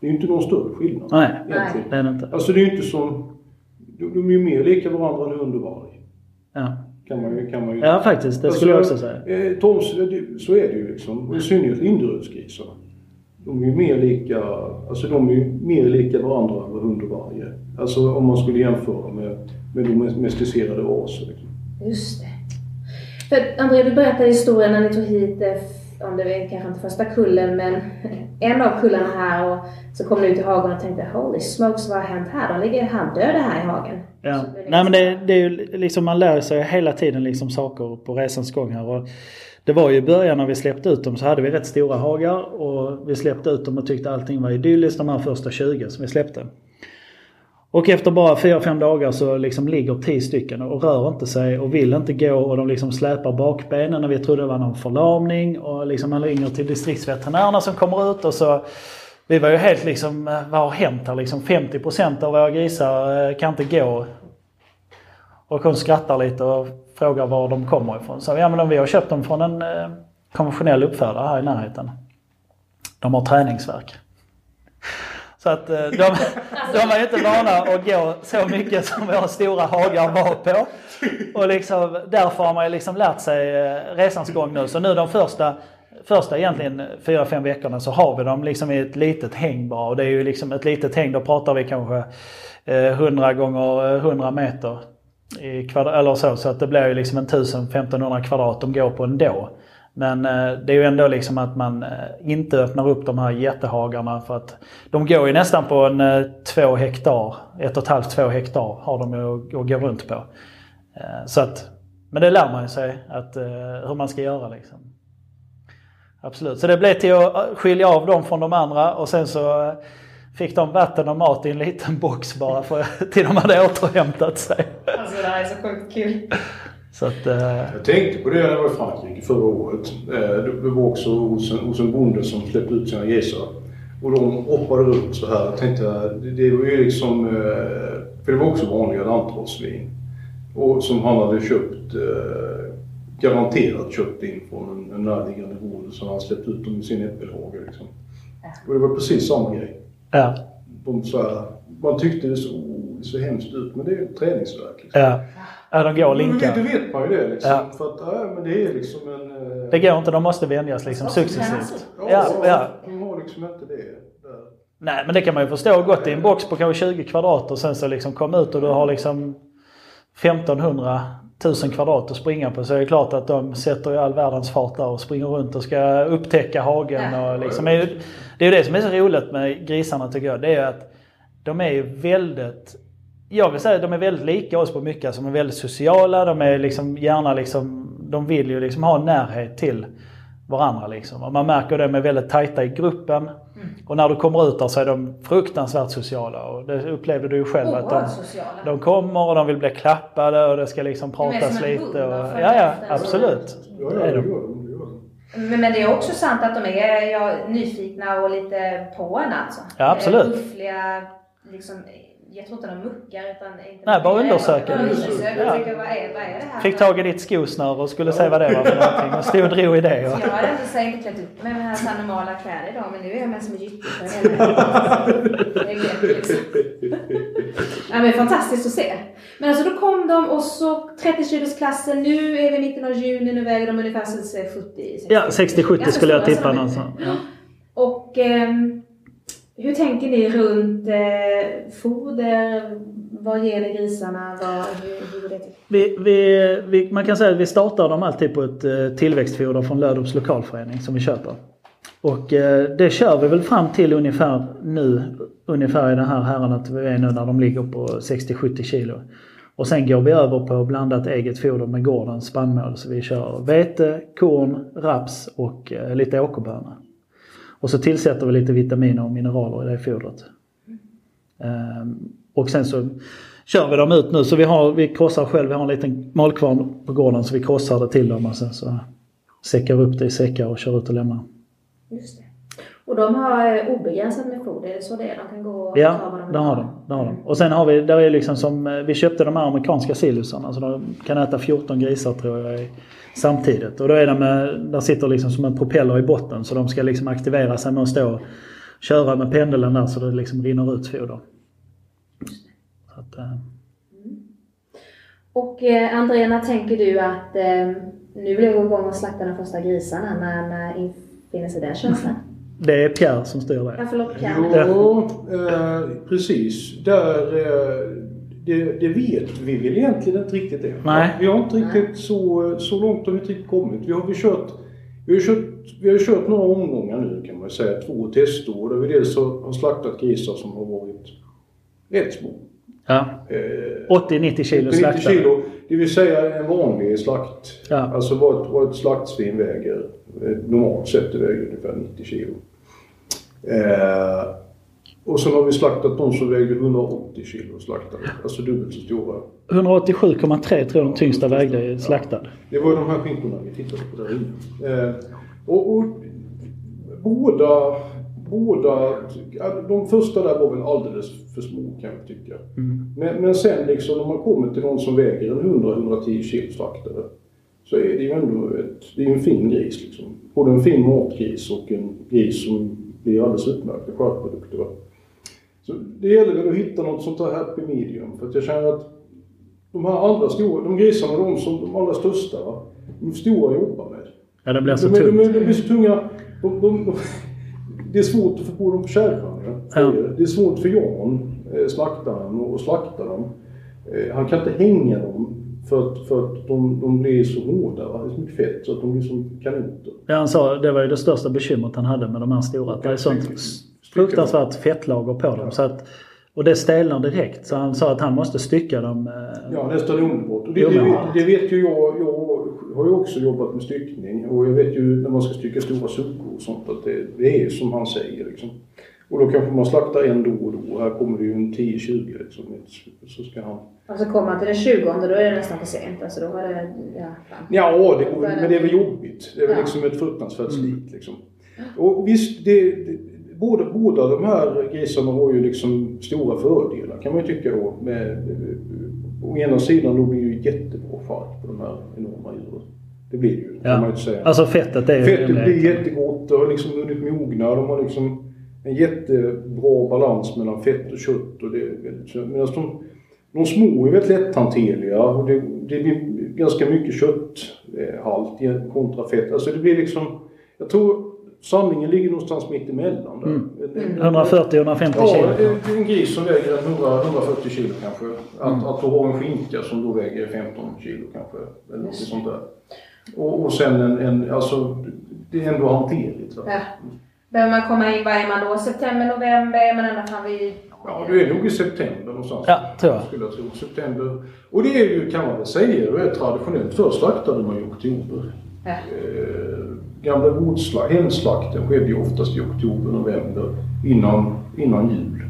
Det är ju inte någon större skillnad. Nej, egentligen. det är det inte. Alltså det är ju inte som... De, de är ju mer lika varandra än hund och varg. Ja. Kan man ju... Kan man ju ja, faktiskt. Det skulle jag också säga. Eh, toms, så är det ju liksom. Och i synnerhet linderödsgrisarna. De är ju mer lika, alltså de är ju mer lika varandra än vad hund och varg är. Alltså om man skulle jämföra med, med domesticerade raser. Liksom. Just det. För André, du berättade historien när ni tog hit, eh, om det var kanske inte första kullen, men en av kullarna här och så kom ni ut i hagen och tänkte holy smokes vad har hänt här? De ligger halvdöda här i hagen. Ja. Det är Nej men liksom- det, det är ju liksom, man lär sig hela tiden liksom saker på resans gång här. Och det var ju i början när vi släppte ut dem så hade vi rätt stora hagar och vi släppte ut dem och tyckte allting var idylliskt de här första 20 som vi släppte. Och efter bara 4-5 dagar så liksom ligger 10 stycken och rör inte sig och vill inte gå och de liksom släpar bakbenen när vi trodde det var någon förlamning och liksom man ringer till distriktsveterinärerna som kommer ut och så vi var ju helt liksom, eh, vad har hänt här liksom? 50% av våra grisar eh, kan inte gå. Och hon skrattar lite och frågar var de kommer ifrån. Så ja men vi har köpt dem från en eh, konventionell uppfödare här i närheten. De har träningsverk. Så att de, [laughs] de är ju inte vana att gå så mycket som våra stora hagar var på. Och liksom, därför har man ju liksom lärt sig resans gång nu. Så nu de första första egentligen 4-5 veckorna så har vi dem liksom i ett litet häng bara. Och det är ju liksom ett litet häng, då pratar vi kanske eh, 100 gånger eh, 100 meter. I kvadrat, eller så, så att det blir ju liksom en 1000-1500 kvadrat de går på ändå. Men eh, det är ju ändå liksom att man inte öppnar upp de här jättehagarna för att de går ju nästan på en eh, två hektar, ett och ett halvt, två hektar har de ju att, gå runt på. Så att, men det lär man ju sig att, hur man ska göra liksom. Absolut, så det blev till att eh, skilja av dem från de andra och sen så eh, fick de vatten och mat i en liten box bara för, [laughs] till de hade återhämtat sig. Alltså det här är så sjukt kul. Så att, eh, Jag tänkte på det när jag var i Frankrike förra året. Eh, Det var också hos en, hos en bonde som släppte ut sina grisar. Och de hoppade runt så här. Jag tänkte, det, var ju liksom... För det var också vanliga lantbrottsvin. Och som han hade köpt, garanterat köpt in från en, en närliggande bonde som han släppt ut dem i sin äppelhage. Liksom. Och det var precis samma grej. ja, De så här, man tyckte det så, det så hemskt ut, men det är ju ett träningsverk. Liksom. ja. ja, de går och Men linkar. det vet man ju det liksom. Ja. För att, ja, men det är liksom en... eh, Det går inte, de måste vänjas liksom successivt. upp. Ja, ja. De har liksom inte det där. Nej men det kan man ju förstå. Gått i en box på kanske 20 kvadrat och sen så liksom kom ut och du har liksom 1500 1000 kvadrat att springa på så är det klart att de sätter ju all världens fart där och springer runt och ska upptäcka hagen. Och liksom, det är ju det som är så roligt med grisarna tycker jag. Det är att de är ju väldigt jag vill säga att de är väldigt lika oss på mycket. Alltså de är väldigt sociala, de är liksom gärna liksom, de vill ju liksom ha närhet till varandra liksom. Och man märker det, de är väldigt tajta i gruppen. Och när du kommer ut där så är de fruktansvärt sociala. Och det upplevde du ju själv att de, de kommer och de vill bli klappade och det ska liksom är pratas lite. Och? För ja, ja, absolut. Ja, ja, är det de. gör de. Men, men det är också sant att de är ja, nyfikna och lite på en alltså. Ja, absolut. Buffliga, liksom, jag tror inte de muckar utan... Inte Nej, bara undersöker. Ja, undersöker. Ja. och tycker, vad är, vad är det här? Fick tag i ditt skosnöre och skulle se vad det var för någonting. Och stod och drog i det. Och, Jag hade inte, inte klätt upp mig med här så här normala kläder idag men nu är jag med som en liksom. [laughs] ja, men Fantastiskt att se. Men alltså då kom de och så 30 kilosklassen. Nu är vi mitten av juni. Nu väger de ungefär 70 ja, 60-70 Ganska skulle jag tippa någonstans. Ja. Och ehm, hur tänker ni runt eh, foder? Vad ger ni grisarna? Vad, hur, hur det? Vi, vi, vi, man kan säga att vi startar dem alltid på ett eh, tillväxtfoder från Löderups lokalförening som vi köper. Och eh, det kör vi väl fram till ungefär nu, ungefär i den här herran att vi är nu när de ligger på 60-70 kilo. Och sen går vi över på blandat eget foder med gårdens spannmål. Så vi kör vete, korn, raps och eh, lite åkerbönor. Och så tillsätter vi lite vitaminer och mineraler i det fodret. Ehm, och sen så kör vi dem ut nu. Så vi, har, vi krossar själv, vi har en liten malkvarn på gården så vi krossar det till dem och sen så säckar upp det i säckar och kör ut och lämnar. Just det. Och de har eh, obegränsat med foder, är det så det är? De kan gå och ta Ja, vad de vill det har ha? de. Det har de. Och sen har vi, där är liksom som, eh, vi köpte de här amerikanska silusarna så de kan äta 14 grisar tror jag samtidigt. Och då är de, med- där sitter liksom som en propeller i botten så de ska liksom aktivera sig med att stå och köra med pendeln där så det liksom rinner ut foder. Så att, eh, Och eh, Andrea, när tänker du att eh, nu blir vi igång och slakta de första grisarna? När, när infinner sig den känslan? [laughs] det är Pierre som styr det. Ja, förlåt Pierre. Jo, eh, precis. Där, eh, det, det vet vi väl egentligen inte riktigt än. Nej. Vi har inte riktigt så, så långt har vi inte riktigt kommit. Vi har, vi kört, vi har kört, vi har kört några omgångar nu kan man säga. Två testår där vi dels har slaktat grisar som har varit rätt små. Ja. Eh, 80-90 kilo 90 slaktade. kilo, det vill säga en vanlig slakt. Ja. Alltså vad ett, vad ett slaktsvin väger. eh, Normalt sett det väger ungefär 90 kilo. Eh, och sen har vi slaktat de som vägde 180 kilo slaktade. Alltså dubbelt så stora. 187,3 tror jag de tyngsta vägde slaktad. Det var de här skinkorna vi tittade på där inne. Eh, och, och båda, båda, ja, de första där var väl alldeles för små kan jag tycka. Men, men sen liksom när man kommer till någon som väger en 100-110 kilo slaktare så är det ju ändå ett, det är en fin gris liksom. Både en fin matgris och en gris som blir alldeles utmärkta skötprodukter. Så det gäller väl att hitta något sånt här happy medium för att jag känner att de här andra stora, de grisarna, de som de allra största, va? de stora jobbar med. Ja, det blir så de, är- de, tungt. är- de blir så tunga. De, de, de, det är svårt att få på dem på kärran. Ja. Ja. Det är svårt för Jan, eh, slaktaren, att slakta dem. Eh, Han kan inte hänga dem för att, för att de, de blir så hårda. va? Det är så mycket fett så att de blir som kanoter. Ja, han sa det var ju det största bekymret han hade med de här stora. Att det är sånt fruktansvärt fettlager på dem. Så att, och det stelnar direkt. Så han sa att han måste stycka dem. eh, Ja, nästan omedelbart. Och det, det, det vet ju jag. Jag har ju också jobbat med styckning och jag vet ju när man ska stycka stora suckor och sånt att det, det är som han säger. Liksom. Och då kanske man slaktar en då och då. Här kommer det ju en 10-20 liksom. Så ska han... Och så kommer man till den 20 då är det nästan för sent. Alltså då var det... Ja, fan. Ja, det går, men det är väl jobbigt. Det är väl Ja. liksom ett fruktansvärt slit liksom. Och visst, det, det, båda, båda de här grisarna har ju liksom stora fördelar kan man ju tycka då. Med, å ena sidan då blir det ju jättebra fart på de här enorma djuren. Det blir det ju, kan man ju inte säga. Alltså fettet är ju... Fettet blir jättegott, det har liksom hunnit mogna. De har liksom en jättebra balans mellan fett och kött. Och det medan de, de små är väldigt lätthanterliga och det, det blir ganska mycket kötthalt kontra fett. Alltså det blir liksom, jag tror sanningen ligger någonstans mitt emellan där. En- 140-150 Ja, kilo. en, en gris som väger 100, 140 kilo kanske. Att, att du har en skinka som då väger 15 kilo kanske. Eller något sånt där. Och, och sen en, en, alltså det är ändå hanterligt. Va? Ja. Behöver man komma in, vad är man då? September, november? Är man ända fram vid... Ja, du är nog i september någonstans. Ja, tror jag. Skulle jag tro. September. Och det är ju, kan man väl säga, det är traditionellt. Förr slaktade man i oktober. Ja. Eh, gamla gårdsslakt, hemslakten skedde ju oftast i oktober, november. Innan, innan jul.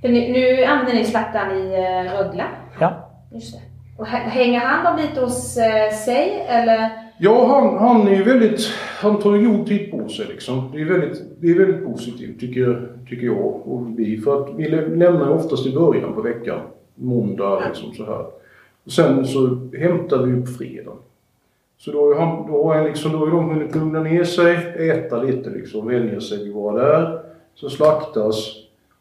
För nu, nu använder ni slaktaren i eh, Rögla. Ja. Just det. Och hä- hänger han dem lite hos eh, sig eller? Ja, han, han är ju väldigt, han tar ju god tid på sig liksom. Det är väldigt, det är väldigt positivt tycker, tycker jag och vi. För att vi lä- lämnar oftast i början på veckan. Måndag liksom så här. Och sen så hämtar vi upp fredag. Så då, han, då, har han liksom, då har de hunnit lugna ner sig, äta lite liksom, vänja sig vid att vara där. Så slaktas.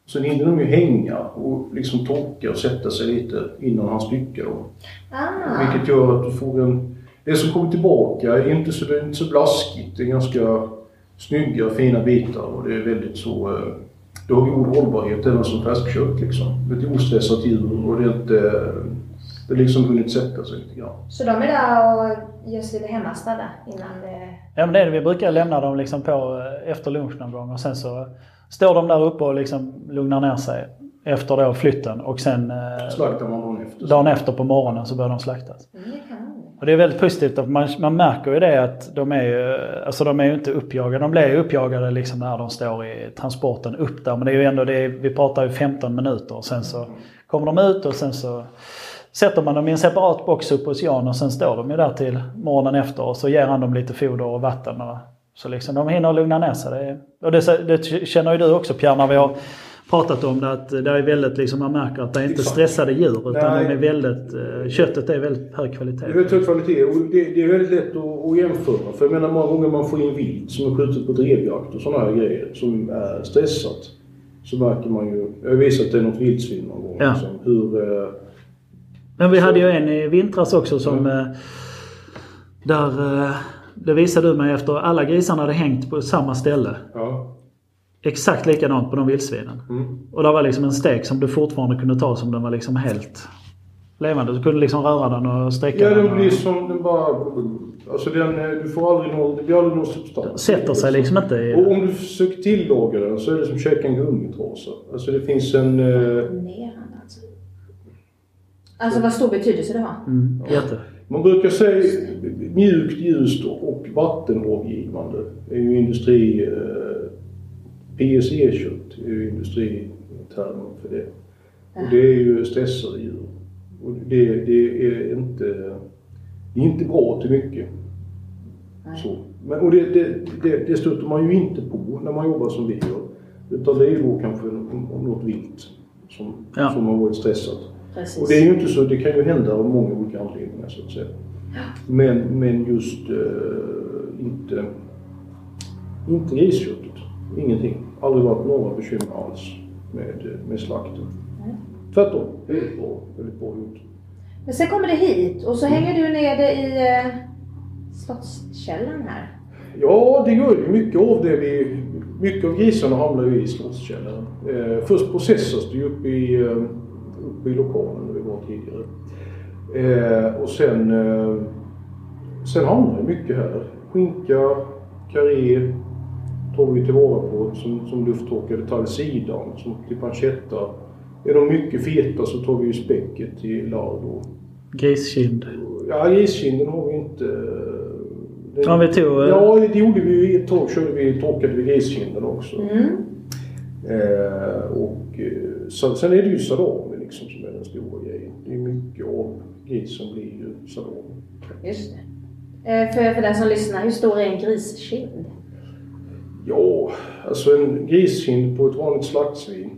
Sen hinner de ju hänga och liksom torka och sätta sig lite innan han styckar dem. Ah. Vilket gör att du får en... Det som kommer tillbaka är inte så, det är inte så blaskigt. Det är ganska snygga, fina bitar och det är väldigt så... eh, Det har god hållbarhet även som färskkött liksom. Det är ett ostressat djur och det är inte... Det liksom hunnit sätta sig lite grann. Så de är där och gör sig lite hemmastadda innan det... Ja men det är det. Vi brukar lämna dem liksom på eh, efter lunch någon gång och sen så står de där uppe och liksom lugnar ner sig efter då flytten och sen eh, Slaktar man dagen efter. dagen efter på morgonen så börjar de slaktas. Mm. Och det är väldigt positivt att man, man märker ju det att de är ju, alltså de är ju inte uppjagade. De blir ju uppjagade liksom när de står i transporten upp där. Men det är ju ändå, det är, vi pratar ju 15 minuter och sen så kommer de ut och sen så sätter man dem i en separat box upp hos Jan och sen står de ju där till morgonen efter och så ger han dem lite foder och vatten. Och, så liksom de hinner lugna ner sig. Det, är- och det, det känner ju du också Pierre när vi har pratat om det att det är väldigt liksom, man märker att det är inte Exakt. stressade djur utan Nej. de är väldigt, eh, köttet är väldigt hög kvalitet. Det är väldigt hög kvalitet och det, det är väldigt lätt att, att jämföra. För jag menar många gånger man får in vilt som är skjutet på drevjakt och sådana här grejer som är stressat. Så märker man ju, jag har visat det något vildsvin någon gång, Ja. liksom, hur eh, Men vi hade ju en i vintras också som... eh, Där... eh, Det visade du mig efter alla grisarna hade hängt på samma ställe. Ja. Exakt likadant på de vildsvinen. Mm. Och det var liksom en stek som du fortfarande kunde ta som den var liksom helt levande. Du kunde liksom röra den och sträcka Ja, den. den och- blir som den bara... Alltså den, eh, du får aldrig någon, det blir aldrig någon substans. Sätter sig liksom inte i... Och om du försöker tillaga den så är det som att käka en gummitrasa. Alltså det finns en... Eh, alltså. Vad stor betydelse det har. Mm, jätte. man brukar säga mjukt, ljust och vattenavgivande. Det är ju industri... Eh, PSE-kött är ju industritermen för det. Och det är ju stressade djur. Och det, det är inte... Det är inte bra till mycket. Så. Men, och det, det, det, det stöter man ju inte på när man jobbar som vi gör. Utan det är ju då kanske något vilt som, Ja. som har varit stressat. Precis. Och det är ju inte så, det kan ju hända av många olika anledningar så att säga. Men, men just eh, inte, inte grisköttet. Ingenting. Aldrig varit några bekymmer alls med, med slakten. Tvärtom, väldigt bra, väldigt bra gjort. Men sen kommer det hit och så hänger du ner det i eh, Slottskällan här. Ja, det gör ju mycket av det vi... Mycket av grisarna hamnar ju i Slottskällaren. Eh, först processas det ju uppe i, eh, uppe i lokalen där vi var tidigare. Eh, och sen, eh, sen hamnar det mycket här. Skinka, karré tar vi tillvara på som, som lufttorkade till sidan, som till pancetta. Är de mycket feta så tar vi ju späcket till lardo. Griskind. Ja, griskinden har vi inte. Det, Ja, vi tog, eh, Ja, det gjorde vi ju ett tag. Körde vi, torkade vi griskinden också. Mm. Eh, och eh, så, sen är det ju salami grisen blir ju salami. Just det. Eh, För, för den som lyssnar, hur stor är en griskind? Ja, alltså en griskind på ett vanligt slaktsvin.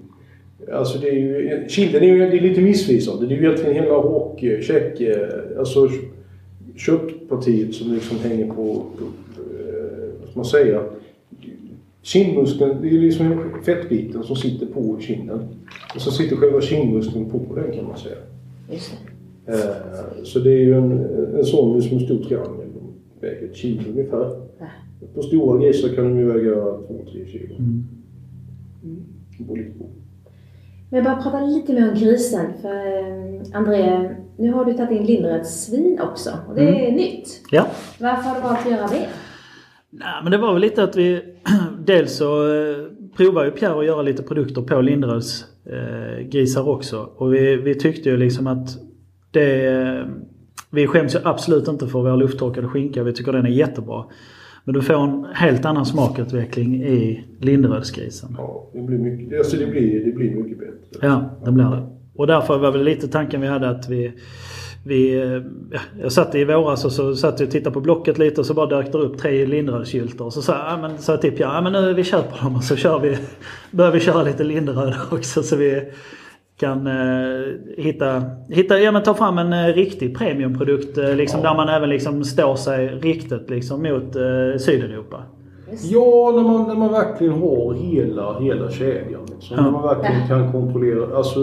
Alltså det är ju, kinden är ju det är lite missvisande. Det är ju egentligen hela rock, käk, alltså köttpartiet som liksom hänger på, eh, vad ska man säga, kindmuskeln, det är liksom fettbiten som sitter på kinden. Och så sitter själva kindmuskeln på den kan man säga. Just det. Eh, Så det är ju en, en sån som en stor triangel. De väger ett kilo ungefär. Ja. På stora grisar kan de ju väga 2-3 kilo. Mm. På. Men bara prata lite mer om grisen. För eh, André, nu har du tagit in Lindreds också. Och det är nytt. Ja. Varför har du valt att göra det? Nej, men det var väl lite att vi... [clears throat] Dels så eh, provar ju Pierre att göra lite produkter på Linderöds eh, grisar också. Och vi, vi tyckte ju liksom att det... Vi skäms ju absolut inte för vår lufttorkade skinka. Vi tycker den är jättebra. Men du får en helt annan smakutveckling i Linderödsgrisen. Ja, det blir mycket, alltså det blir, det blir mycket bättre. Ja, det blir det. Och därför var väl lite tanken vi hade att vi... vi ja, jag satt i våras och så satt jag och tittade på Blocket lite och så bara dök det upp tre Linderödskyltar. Och så sa jag, ja, men, sa till Pierre, ja men nu vi köper dem och så kör vi, börjar vi köra lite Linderöd också så vi kan eh, hitta, hitta, ja men ta fram en eh, riktig premiumprodukt eh, liksom, där man även liksom står sig riktigt liksom mot eh, Sydeuropa. Ja, när man, när man verkligen har hela, hela kedjan. Liksom. Ja. När man verkligen kan kontrollera, alltså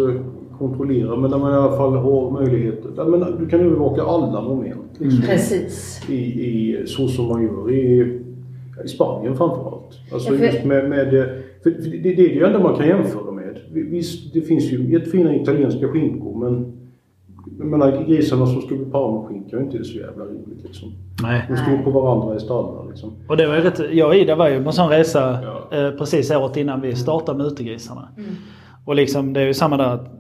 kontrollera, men när man i alla fall har möjlighet. Ja, men du kan övervaka alla moment. Liksom, Precis. i, i, så som man gör i, i Spanien framförallt. Alltså Ja, för- just med, med för, för det, det är det enda man kan jämföra med. Visst, det finns ju jättefina italienska skinkor men jag menar, grisarna som ska bli parmaskinka är inte det så jävla roligt liksom. Nej. De står på varandra i stallar liksom. Och det var ju rätt, jag och Ida var ju på en sån resa Ja. eh, precis året innan vi startade med utegrisarna. Och liksom det är ju samma där att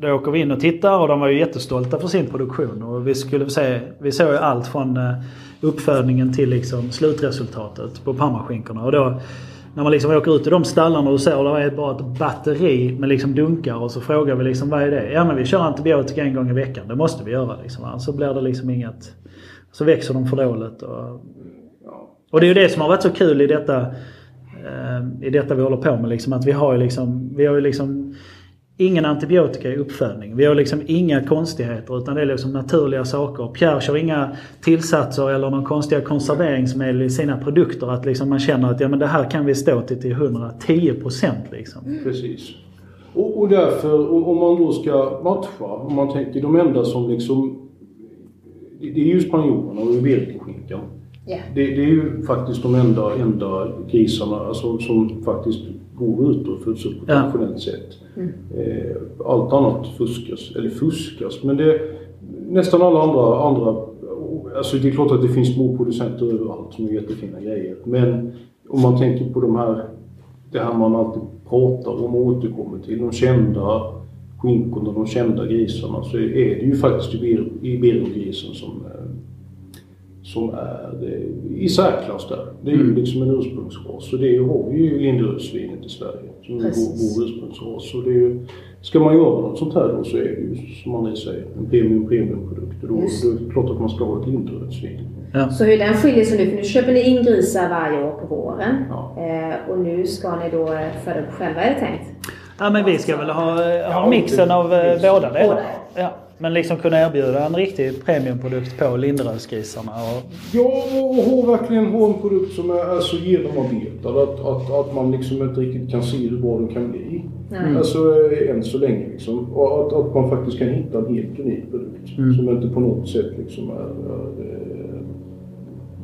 då åker vi in och tittar och de var ju jättestolta för sin produktion. Och vi skulle se, vi såg ju allt från eh, uppfödningen till liksom slutresultatet på parmaskinkorna. Och då när man liksom åker ut i de stallarna och ser att det är bara ett batteri med liksom dunkar och så frågar vi liksom vad är det? Ja men vi kör antibiotika en gång i veckan. Det måste vi göra liksom. Alltså, Annars blir det liksom inget... Så växer de för dåligt. Och, och det är ju det som har varit så kul i detta, eh, i detta vi håller på med. Liksom, att vi har ju liksom, vi har ju liksom ingen antibiotika i uppfödning. Vi har liksom inga konstigheter utan det är liksom naturliga saker. Pierre kör inga tillsatser eller någon konstiga konserveringsmedel i sina produkter. Att liksom man känner att ja, men det här kan vi stå till till 110% liksom. Precis. Och, och därför, om, man då ska matcha, om man tänker de enda som liksom... Det, det är ju spanjorerna och iberico-skinkan. Ja. Det, det är ju faktiskt de enda, enda grisarna alltså, som faktiskt går ut och upp på Ja. traditionellt sätt. Eh, allt annat fuskas, eller fuskas, men det... Nästan alla andra, andra... Alltså det är klart att det finns små producenter överallt som är jättefina grejer. Men om man tänker på de här... Det här man alltid pratar om och återkommer till. De kända skinkorna, de kända grisarna. Så är det ju faktiskt Iber- Ibero-grisen som, eh, som är i särklass där. Det är ju Mm. liksom en ursprungsras. Och det har vi ju i Linderödsvinet i Sverige. Som är vår, vår ursprungsras. Så det är ju, ska man göra något sånt här då så är det ju som man säger en premium premiumprodukt. Och då, då är det klart att man ska ha ett Linderödsvin. Så hur den skiljer sig nu, för nu köper ni in grisar varje år på våren. Ja. Eh, och nu ska ni då föda upp själva är det tänkt? Ja men vi ska väl ha, ha Ja, mixen av eh, båda delarna. Ja. Men liksom kunna erbjuda en riktig premiumprodukt på Linderödsgrisarna. Och, Ja, och ha verkligen ha en produkt som är, är så genomarbetad att, att, att man liksom inte riktigt kan se hur bra den kan bli. Nej. Alltså eh, än så länge liksom. Och att, att man faktiskt kan hitta en helt unik produkt. Mm. Som inte på något sätt liksom är, är, eh,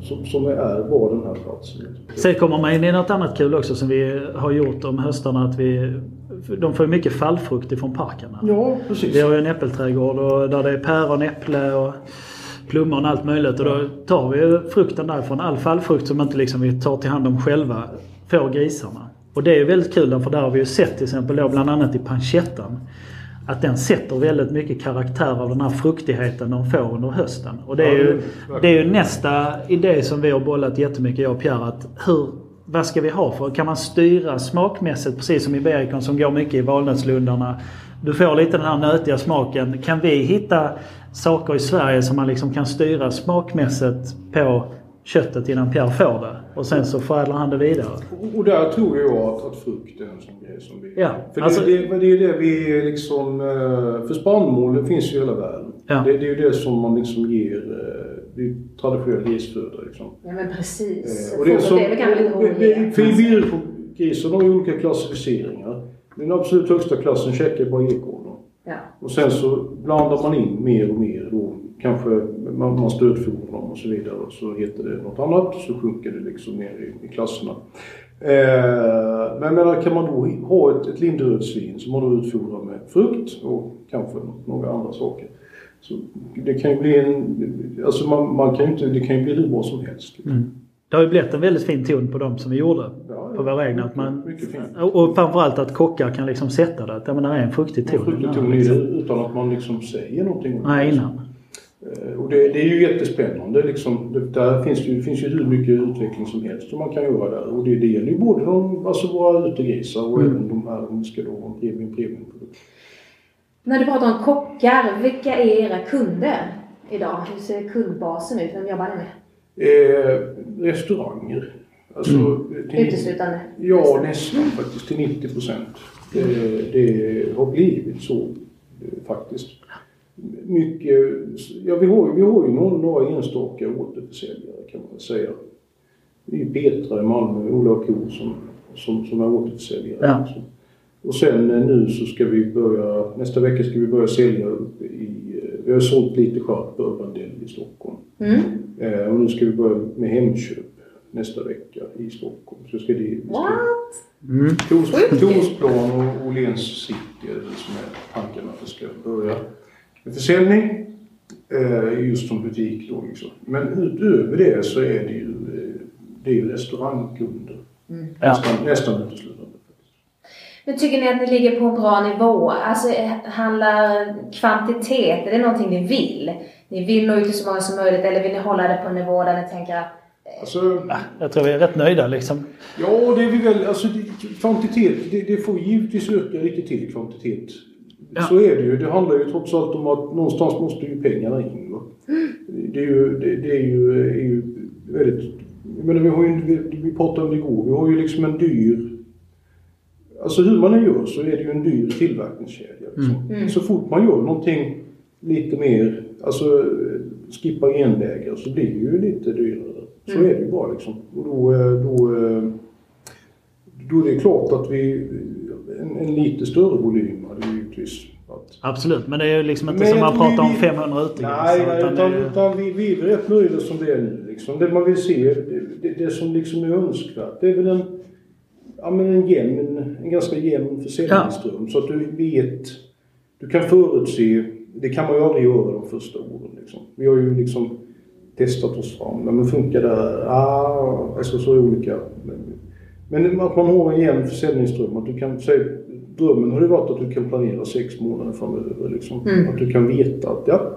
som, som är, var den här platsen. Sen kommer man in i något annat kul också som vi har gjort om höstarna. Att vi, de får ju mycket fallfrukt ifrån parkerna. Ja, precis. Vi har ju en äppelträdgård och där det är päron, äpple och plommon och allt möjligt. Och då tar vi ju frukten därifrån. All fallfrukt som inte liksom vi tar till hand om själva får grisarna. Och det är ju väldigt kul för där har vi ju sett till exempel då bland annat i pancettan att den sätter väldigt mycket karaktär av den här fruktigheten de får under hösten. Och det är, ju, det är ju nästa idé som vi har bollat jättemycket jag och Pierre. Att hur, vad ska vi ha för? Kan man styra smakmässigt precis som i bacon som går mycket i valnötslundarna. Du får lite den här nötiga smaken. Kan vi hitta saker i Sverige som man liksom kan styra smakmässigt på köttet innan Pierre får det? Och sen så förädlar han det vidare. Och där tror jag att, att frukt är en sån grej som vi... Ja, För alltså- det, det, det är ju det vi liksom... eh, För spannmål finns ju i hela världen. Ja. Det, det är ju det som man liksom ger... Det är ju traditionell grisföda liksom. Ja men precis. Eh, och det är, som, det är väl vi på grisen har ju olika klassificeringar. Den absolut högsta klassen checkar bara ekornar. Ja. Och sen så blandar man in mer och mer då. Kanske man, man stödfodrar dem och så vidare. Och så heter det något annat. Så sjunker det liksom ner i, i klasserna. Eh, men menar, kan man då ha ett, ett lindrödsvin som man då utfodrar med frukt och kanske några andra saker. Så det kan ju bli en... Alltså man, man kan inte... Det kan ju bli hur bra som helst. Liksom. Det har ju blivit en väldigt fin ton på dem som vi gjorde. Ja, På våra egna. Att man, och framförallt att kockar kan liksom sätta det. Att ja, men det är en fruktig ton. Fruktig ton det utan att man liksom säger någonting. Nej, innan. Eh, Och det, det är ju jättespännande. Liksom, det, där finns det ju, finns ju hur mycket utveckling som helst som man kan göra där. Och det, det gäller ju både de, alltså våra utegrisar och även de här, om vi ska då ha en premium, premiumprodukt. När du pratar om kockar, vilka är era kunder idag? Hur ser kundbasen ut? Vem jobbar ni med? Eh, restauranger. Alltså, till- Uteslutande? Ja, nästan faktiskt. Till 90 procent. Det, det har blivit så eh, faktiskt. Mycket, ja vi har, vi har ju några, några enstaka återförsäljare kan man säga. Det är Petra i Malmö, Ola Ko som, som, som är återförsäljare. Ja. Och sen eh, nu så ska vi börja, nästa vecka ska vi börja sälja uppe i, eh, vi har sålt lite skört Bourbondel i Stockholm. Mm. Eh, och nu ska vi börja med Hemköp nästa vecka i Stockholm. Så ska det, ska, What? Mm. Tors- Torsplan och Åhléns city är det som är tanken att det ska börja med försäljning. Eh, just som butik då liksom. Men utöver det så är det ju, eh, det är ju restaurangkunder. Ja. Nästan, nästan uteslutande. Men tycker ni att ni ligger på en bra nivå? Alltså eh, handlar kvantitet, är det någonting ni vill? Ni vill nå ut till så många som möjligt eller vill ni hålla det på en nivå där ni tänker att Alltså, Jag tror vi är rätt nöjda liksom. Ja, det är vi väl. Alltså, det, kvantitet, det, det får givetvis öka lite till kvantitet. Ja. Så är det ju. Det handlar ju trots allt om att någonstans måste ju pengarna in. Va? Det är ju, det, det är ju, är ju väldigt... Jag menar, vi, har ju, vi, vi pratade om det igår. Vi har ju liksom en dyr... Alltså hur man än gör så är det ju en dyr tillverkningskedja. Liksom. Så fort man gör någonting lite mer, alltså skippa genvägar så blir det ju lite dyrare. Så är det ju bara liksom. Och då, eh, då, eh, då är det klart att vi, en, en lite större volym hade vi givetvis varit. Absolut, men det är ju liksom inte Men som man vi- pratar om vi- 500 utegrisar. Nej, utan det utan, är ju- utan vi, vi är rätt nöjda som det är nu. Liksom. Det man vill se, det, det, det som liksom är önskvärt, det är väl en, ja, men en, jämn, en ganska jämn försäljningsström. Så att du vet, du kan förutse, det kan man ju aldrig göra de första åren. Liksom. Vi har ju liksom testat oss fram. Nej, Men funkar det? Ah, alltså så olika. Men, att man har en jämn försäljningsström. Att du kan säga, drömmen har ju varit att du kan planera sex månader framöver. Liksom. Mm. Att du kan veta att ja,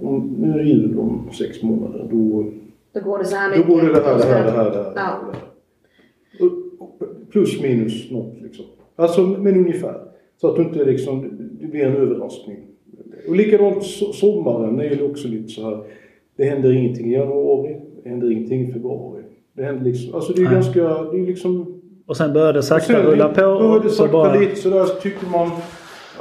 om, nu är det jul om sex månader. Då, då går det så här då mycket? går det det här, det här, det här, det här. Ja. Och- och Plus minus något liksom. Alltså men ungefär. Så att du inte liksom, det blir en överraskning. Och likadant so- sommaren är ju också lite så här. Det händer ingenting i januari. Det händer ingenting i februari. Det händer liksom, alltså det är Nej. ganska, det är liksom Och sen börjar det sakta Sen rulla på. började Och så sakta bara... lite sådär så tycker man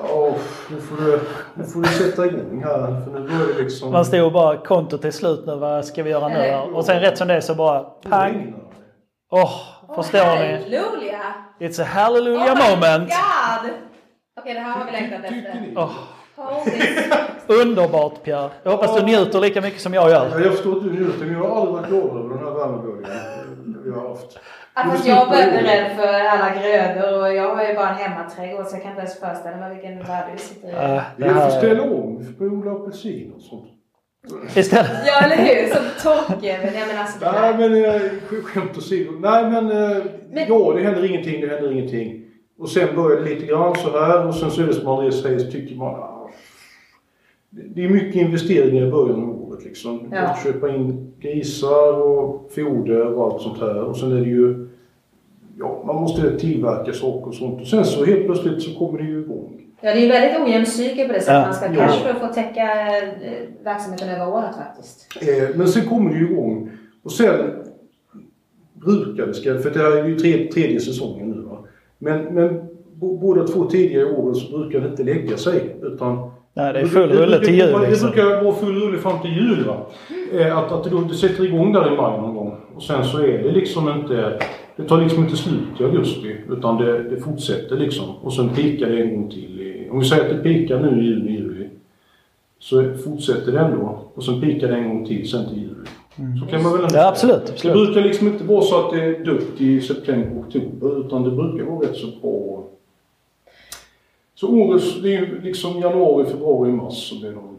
Ja, nu får, du, nu får du sätta igång här för nu börjar det liksom... Man stod bara kontot är slut nu, vad ska vi göra nu? Och sen rätt som det är så bara pang! Åh, förstår ni? Halleluja! It's a hallelujah Oh moment! God! Okej, det här har vi längtat efter. Ni? Åh, Underbart Pierre. Jag hoppas du njuter lika mycket som jag gör. Ja, jag förstår att du njuter, men jag har aldrig varit glad över den här värmeburgaren vi har haft. Fast jag börjar rädd för alla grödor och jag har ju bara en hemmaträdgård så jag kan inte ens föreställa mig vilken värld vi sitter i. Äh, Vi det får här... ställa om, vi får odla apelsiner och sånt. Istället... Ja, eller hur? Som torkjävel. Jag menar alltså, det Nej men eh, sk- skämt åsido. Nej men, eh, Men- ja det händer ingenting, det händer ingenting. Och sen börjar det lite grann så här och sen så är det som Andreas säger så tycker man ah, det det är mycket investeringar i början av året liksom. Ja. Att köpa in grisar och foder och allt sånt här. Och sen är det ju, ja man måste tillverka saker och sånt. Och sen så helt plötsligt så kommer det ju igång. Ja, det är ju väldigt ojämn cykel på det sättet. Ja. Man ska Ja. cash för att få täcka eh, verksamheten över året faktiskt. Eh, men sen kommer det ju igång. Och sen brukar det, ska, för det här är ju tre, tredje säsongen nu va. Men, men båda två tidigare åren så brukar det inte lägga sig. Utan Nej, det är full rulle till jul Det liksom. brukar vara full rulle fram till jul va. Eh, att, att det, då, det sätter igång där i maj någon gång. Och sen så är det liksom inte, det tar liksom inte slut i augusti. Utan det, det fortsätter liksom. Och sen pikar det en gång till. Om vi säger att det pikar nu i juni, juli. Så fortsätter det ändå. Och sen pikar det en gång till sen till juli. Så kan man väl ändå Ja, säga. absolut. Det absolut. brukar liksom inte vara så att det är dött i september, oktober. Utan det brukar vara rätt så bra. Så årets, det är ju liksom januari, februari, mars som är de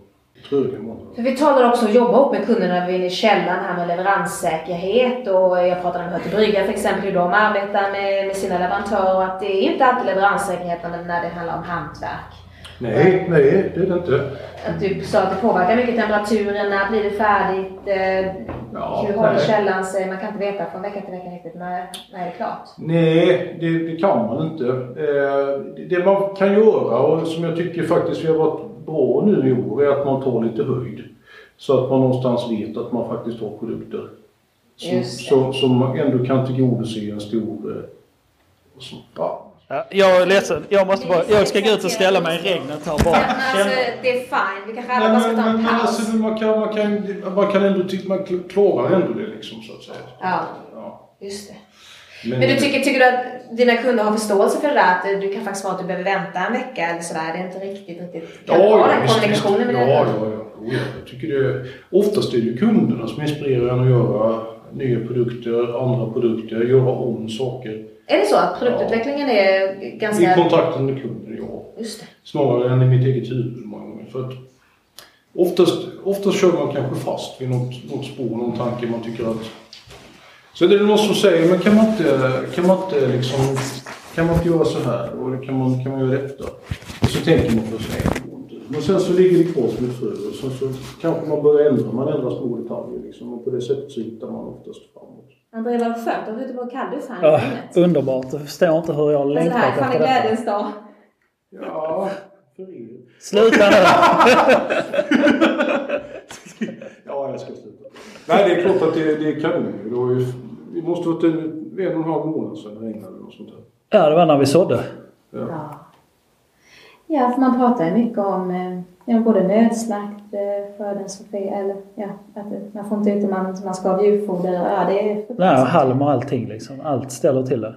För vi talar också om att jobba ihop med kunderna vid i källan här med leveranssäkerhet och jag pratade med Hötte Brygga för exempel hur de arbetar med, med sina leverantörer och att det är inte alltid leveranssäkerhet när det handlar om hantverk. Nej, nej, det är det inte. Att du sa att det påverkar mycket temperaturen, när blir det färdigt, eh, Ja, hur håller källan sig? Man kan inte veta från vecka till vecka riktigt när, när är det klart. Nej, det, det kan man inte. Eh, det- det man kan göra och som jag tycker faktiskt vi har varit bra nu i år är att man tar lite höjd. Så att man någonstans vet att man faktiskt har produkter som, som, som ändå kan tillgodose en stor... eh, och så, ja. Ja, jag är ledsen. Jag måste bara... Jag ska gå ut och ställa mig i regnet här bara. Men alltså, det är fine. Vi kanske alla bara ska ta en paus. alltså, man, kan, man, kan, man kan ändå man klarar ändå det liksom så att säga. Ja. Ja. Just det. Men, Men du tycker, tycker du att dina kunder har förståelse för det där? Att du kan faktiskt vara att du behöver vänta en vecka eller sådär? Det är inte riktigt, riktigt... Kan du ha den visst, kommunikationen med ja, dina ja, kunder? ja, ja. ja. Jag tycker det, oftast är det ju kunderna som inspirerar en att göra nya produkter, andra produkter, göra om saker. Är det så att produktutvecklingen är I ganska... kontakten med kunden, ja. Just det. Snarare än i mitt eget huvud många gånger. För att oftast, oftast kör man kanske fast vid något, något spår, någon tanke man tycker att... Så är det någon som säger, men kan man inte, kan man inte liksom... Kan man inte göra så här? Och kan man, kan man göra detta? Och så tänker man på här. Men sen så ligger det kvar som ett frö och sen så kanske man börjar ändra. Man ändrar små detaljer liksom. Och på det sättet så hittar man oftast framåt. André, vad skönt att du är ute på kalldusch här i Ja, underbart. Jag förstår inte hur jag Alltså det längtat här är fan efter en detta. glädjens dag. Ja, för er. Sluta nu! [laughs] Ja, jag ska sluta. Nej, det är klart att det, det är kanon. Måste varit en, en och en halv månad sedan det regnade och sånt där. Ja, det var när vi sådde. Ja. Ja, för man pratar ju mycket om eh, ja, både nödslakt, eh, skördens fel, eller ja, att man får inte ut det man, man ska av djurfoder. Ja, det är Nej, halm och allting liksom. Allt ställer till det.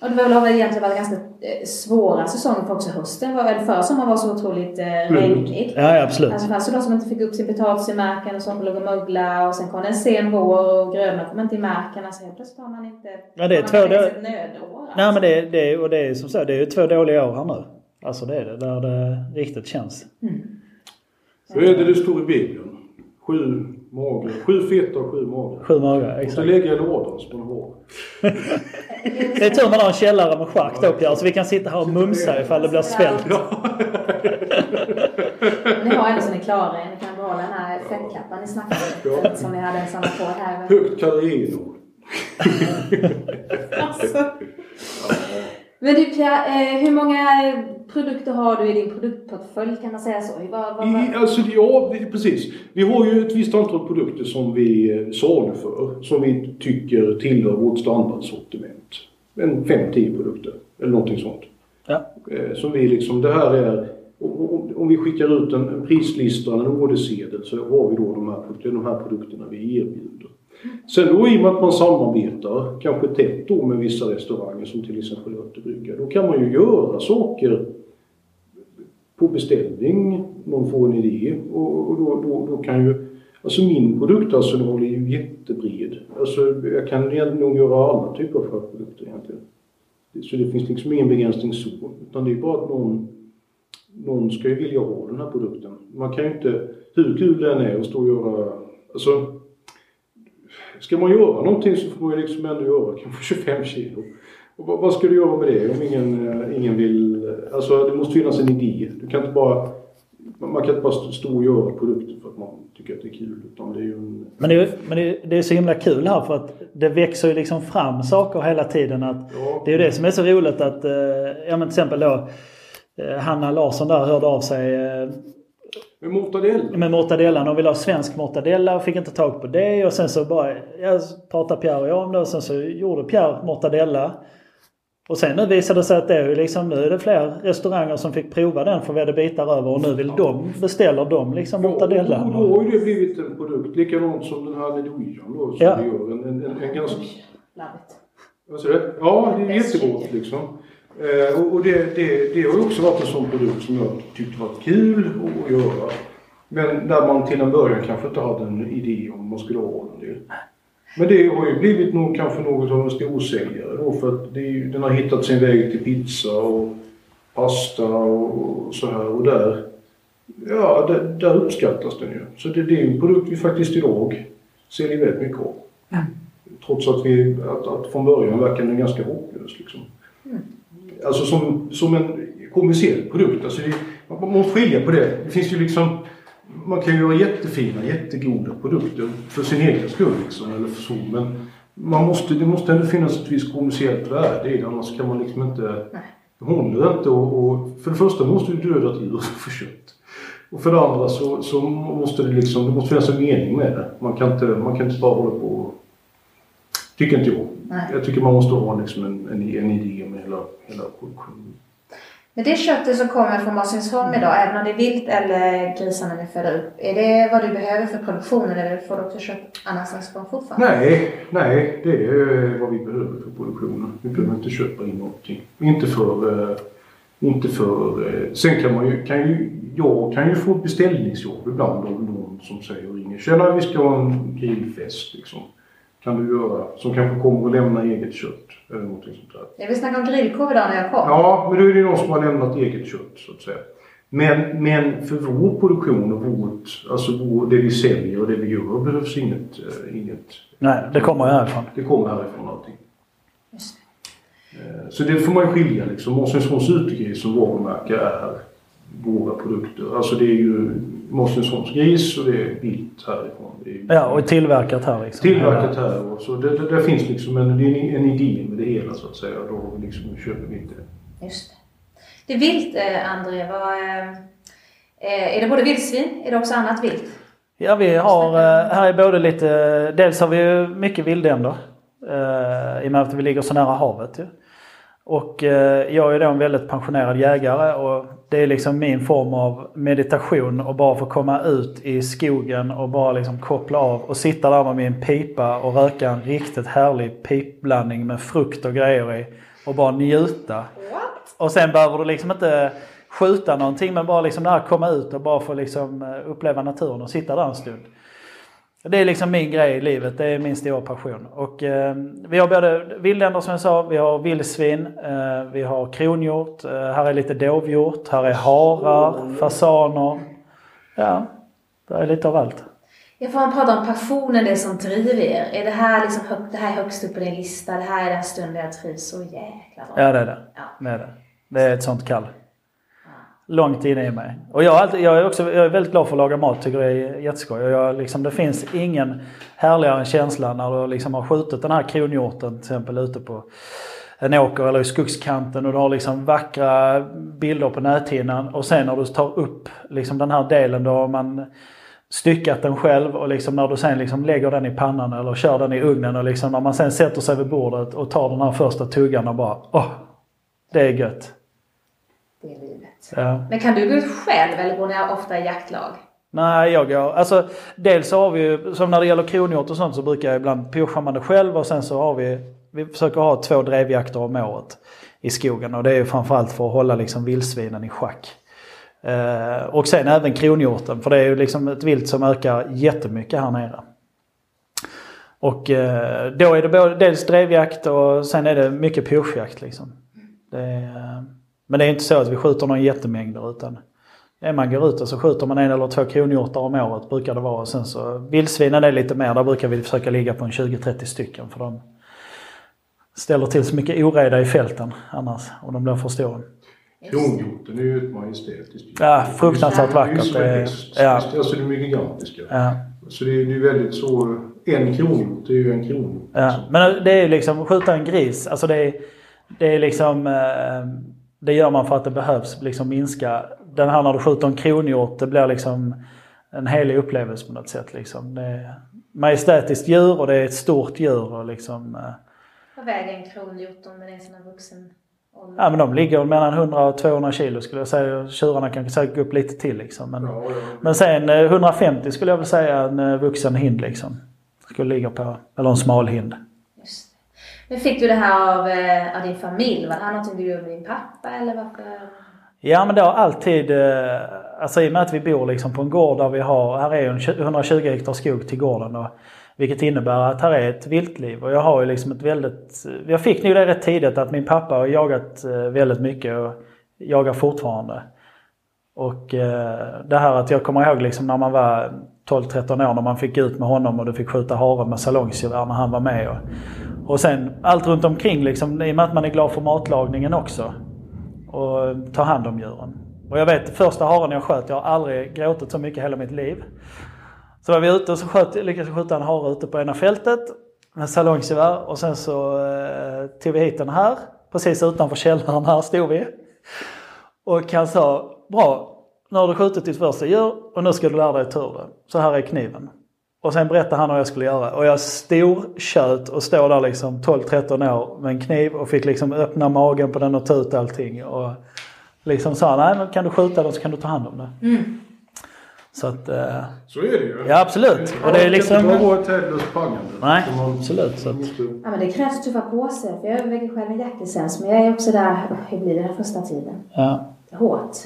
Och det var väl har väl egentligen varit ganska eh, svåra säsonger för också hösten. Var, eller förra sommaren var så otroligt eh, regnig. Ja, ja absolut. Alltså fanns det de som inte fick upp sin potatis i marken och som låg och mögla och sen kom det en sen vår och grödorna kom inte i marken. Alltså helt plötsligt har man inte... Ja, det är två har då- ett nödår. Alltså. Nej men det, det, och det är som så, det är ju två dåliga år här nu. Alltså det är det, där det riktigt känns. Så är det det står i Bibeln. Sju mager, sju feta och sju mager. Sju magar, Och så exakt. lägger jag lådan som man har. [laughs] Det är tur man har en källare med schack då Pierre, så vi kan sitta här och mumsa ifall det blir svält. Ni har så ni klarar er. Ni kan behålla den här fettkappan ni snackade om. Ja. Som ni hade en sån på här. Högt kaloriinnehåll. [laughs] Alltså. Men du Pia, eh, hur många produkter har du i din produktportfölj? Kan man säga så? Vad, vad, I, alltså, ja, precis. Vi har ju ett visst antal produkter som vi eh, saluför. Som vi tycker tillhör vårt standardsortiment. En 5-10 produkter. Eller någonting sånt. Ja. Eh, Som vi liksom, det här är... om- vi skickar ut en, prislista, en ordersedel så har vi då de här, de här produkterna vi erbjuder. Sen då i och med att man samarbetar kanske tätt då med vissa restauranger som till exempel Örtebrygga. Då kan man ju göra saker på beställning, någon får en idé och, och då, då, då kan ju Alltså min produktarsenal är ju jättebred. Alltså jag kan nog göra alla typer av produkter egentligen. Så det finns liksom ingen begränsning så. Utan det är bara att någon, någon ska ju vilja ha den här produkten. Man kan ju inte, hur kul den är att stå och göra, alltså Ska man göra någonting så får man ju liksom ändå göra kanske 25 kilo. Och vad ska du göra med det om ingen, eh, ingen vill... Alltså det måste finnas en idé. Du kan inte bara... Man kan inte bara stå och göra produkter för att man tycker att det är kul. Utan det är ju en... Men, det är, men det, är, det är så himla kul här för att det växer ju liksom fram saker hela tiden. Att Ja. Det är ju det som är så roligt att, eh, ja men till exempel då eh, Hanna Larsson där hörde av sig Men mortadella? med mortadellan och ville ha svensk mortadella och fick inte tag på det. Och sen så bara, jag pratade Pierre och jag om det och sen så gjorde Pierre mortadella. Och sen nu visade det sig att det är ju liksom, nu är det fler restauranger som fick prova den för vi hade bitar över och nu vill de, beställer de liksom mortadellan. Ja, och då har ju det blivit en produkt likadant som den här Nedoian då som Ja. vi gör. En, en, en, en ganska... Vad säger du? Ja, det är jättegott liksom. Eh, och och det, det, det har ju också varit en sån produkt som jag tyckte var kul att göra. Men där man till en början kanske inte hade en idé om man skulle ha den. Men det har ju blivit nog, kanske något av en storsäljare då för att ju- den har hittat sin väg till pizza och pasta och, så här och där. Ja, där, där uppskattas den ju. Så det, det är en produkt vi faktiskt idag säljer väldigt mycket av. Trots att, vi, att, att från början verkar den ganska hopplös. Liksom. Alltså som, som en kommersiell produkt. Alltså det, man måste skilja på det. Det finns ju liksom man kan ju göra jättefina, jättegoda produkter för sin egen skull liksom, eller för så. Men man måste, det måste ändå finnas ett visst kommersiellt värde i det. Annars kan man liksom inte... Det håller inte och, och för det första måste du döda ett djur för kött. Och för det andra så, så måste det liksom, det måste finnas en mening med det. Man kan inte, man kan inte bara hålla på och... Tycker inte jag. Nej. Jag tycker man måste ha liksom en, en, en idé med hela, hela produktionen. Men det köttet som kommer från Marcinsholm idag, även om det är vilt eller grisarna ni föder upp, är det vad du behöver för produktionen eller får du också kött annanstans ifrån fortfarande? Nej, nej, det är vad vi behöver för produktionen. Vi behöver inte köpa in någonting. Inte för... Eh, inte för eh, sen kan man ju, kan ju... Jag kan ju få beställningsjobb ibland av någon som säger och ringer. Tjena, vi ska ha en grillfest liksom. Kan du göra? Som kanske kommer och lämna eget kött. Eller någonting sånt där. Jag vill snacka om grillkorv idag när jag kom. Ja, men då är det någon som har lämnat eget kött så att säga. Men, men för vår produktion och vårt, alltså vår, det vi säljer och det vi gör behövs inget, eh, inget Nej, det kommer ju härifrån. det kommer härifrån allting. Just Eh, Så det får man ju skilja liksom. Mårtenssons utegris som varumärke är våra produkter. Alltså det är ju Mårtenssons gris och det är vilt härifrån. Det är Ja, och tillverkat här liksom. tillverkat här. Och så det, det, det finns liksom en, det är en, en idé med det hela så att säga. Då liksom köper vi inte det. Just det. Det är vilt, eh, André. Vad, eh, eh, är det både vildsvin? Är det också annat vilt? Ja, vi har, här är både lite, dels har vi ju mycket vildänder. Eh, I och med att vi ligger så nära havet ju. Och eh, jag är då en väldigt pensionerad jägare och det är liksom min form av meditation och bara få komma ut i skogen och bara liksom koppla av och sitta där med min pipa och röka en riktigt härlig pipblandning med frukt och grejer i och bara njuta. What? Och sen behöver du liksom inte skjuta någonting men bara liksom det här komma ut och bara få liksom eh, uppleva naturen och sitta där en stund. Det är liksom min grej i livet, det är min stora passion. Och eh, vi har både vildänder som jag sa, vi har vildsvin, eh, vi har kronhjort, eh, här är lite dovhjort, här är harar, fasaner. Ja, det är lite av allt. Jag får prata om passionen, det som driver er. Är det här, liksom hög, det här är högst upp på din lista? Det här är den stunden jag trivs så jäkla bra? Ja det är det. Ja. Det är det. Det är ett sånt kall. Långt inne i mig. Och jag, alltid, jag, är också, jag är väldigt glad för att laga mat, tycker det är jätteskoj. Och jag, liksom, det finns ingen härligare känsla när du liksom har skjutit den här kronhjorten till exempel ute på en åker eller i skogskanten och du har liksom vackra bilder på näthinnan. Och sen när du tar upp liksom den här delen då har man styckat den själv och liksom när du sen liksom lägger den i pannan eller kör den i ugnen och liksom när man sen sätter sig vid bordet och tar den här första tuggan och bara åh, det är gött. Det är livet. Ja. Men kan du gå ut själv eller går ni ofta i jaktlag? Nej, jag går... Alltså, dels har vi ju, som när det gäller kronhjort och sånt så brukar jag ibland pusha man det själv och sen så har vi, vi försöker ha två drevjakter om året i skogen och det är ju framförallt för att hålla liksom vildsvinen i schack. Eh, och sen även kronhjorten för det är ju liksom ett vilt som ökar jättemycket här nere. Och eh, då är det både, dels drevjakt och sen är det mycket pyrschjakt liksom. Det är, men det är inte så att vi skjuter någon jättemängder utan är man går ut och så skjuter man en eller två kronhjortar om året brukar det vara. Och sen så vildsvinen är lite mer, där brukar vi försöka ligga på en 20-30 stycken för de ställer till så mycket oreda i fälten annars om de blir för stora. Kronhjorten är ju ett majestätiskt Ja, fruktansvärt vackert. Det är ju ja, Alltså de är gigantiska. ja. Så det är ju väldigt så... En kronhjort är ju en kronhjort. Ja, men det är ju liksom skjuta en gris. Alltså det är, det är liksom... eh, Det gör man för att det behövs liksom minska. Den här när du skjuter en kronhjort, det blir liksom en helig upplevelse på något sätt. Liksom. Det är majestätiskt djur och det är ett stort djur. Och liksom, eh, Vad väger en kronhjort om den är sån här vuxen ålder? ja, men de ligger mellan 100 och 200 kilo skulle jag säga. Tjurarna kan säkert gå upp lite till. Liksom. Men, Ja, ja. men sen eh, 150 skulle jag väl säga en eh, vuxen hind. Liksom. Skulle ligga på. Eller en smal hind. Men fick du det här av, eh, av din familj? Var det här någonting du gjorde med din pappa eller varför? Ja men det har alltid, eh, alltså i och med att vi bor liksom på en gård där vi har, här är ju 120 hektar skog till gården. Och, vilket innebär att här är ett viltliv och jag har ju liksom ett väldigt, jag fick nog det rätt tidigt att min pappa har jagat eh, väldigt mycket och jagar fortfarande. Och det här att jag kommer ihåg liksom när man var 12-13 år när man fick ut med honom och du fick skjuta hare med salongsgevär när han var med. Och, och sen allt runt omkring liksom, i och med att man är glad för matlagningen också och ta hand om djuren. Och jag vet första haren jag sköt, jag har aldrig gråtit så mycket i hela mitt liv. Så var vi ute och så sköt, lyckades jag skjuta en hare ute på ena fältet med salongsgevär och sen så eh, tog vi hit den här. Precis utanför källaren här stod vi. Och han sa, bra, nu har du skjutit ditt första djur och nu ska du lära dig tur det. Så här är kniven. Och sen berättade han vad jag skulle göra. Och jag stortjöt och står där liksom 12-13 år med en kniv och fick liksom öppna magen på den och ta ut allting. Och liksom sa nej men kan du skjuta den så kan du ta hand om det. Mm. Så att, eh, Så är det ju. ja absolut. Och det är liksom... Det vara ett hejdlöst prangande. Nej, absolut. Så att, Ja men det krävs tuffa på sig. För jag väger själv en jaktlicens men jag är också där, hur blir det den första tiden? ja, Hårt.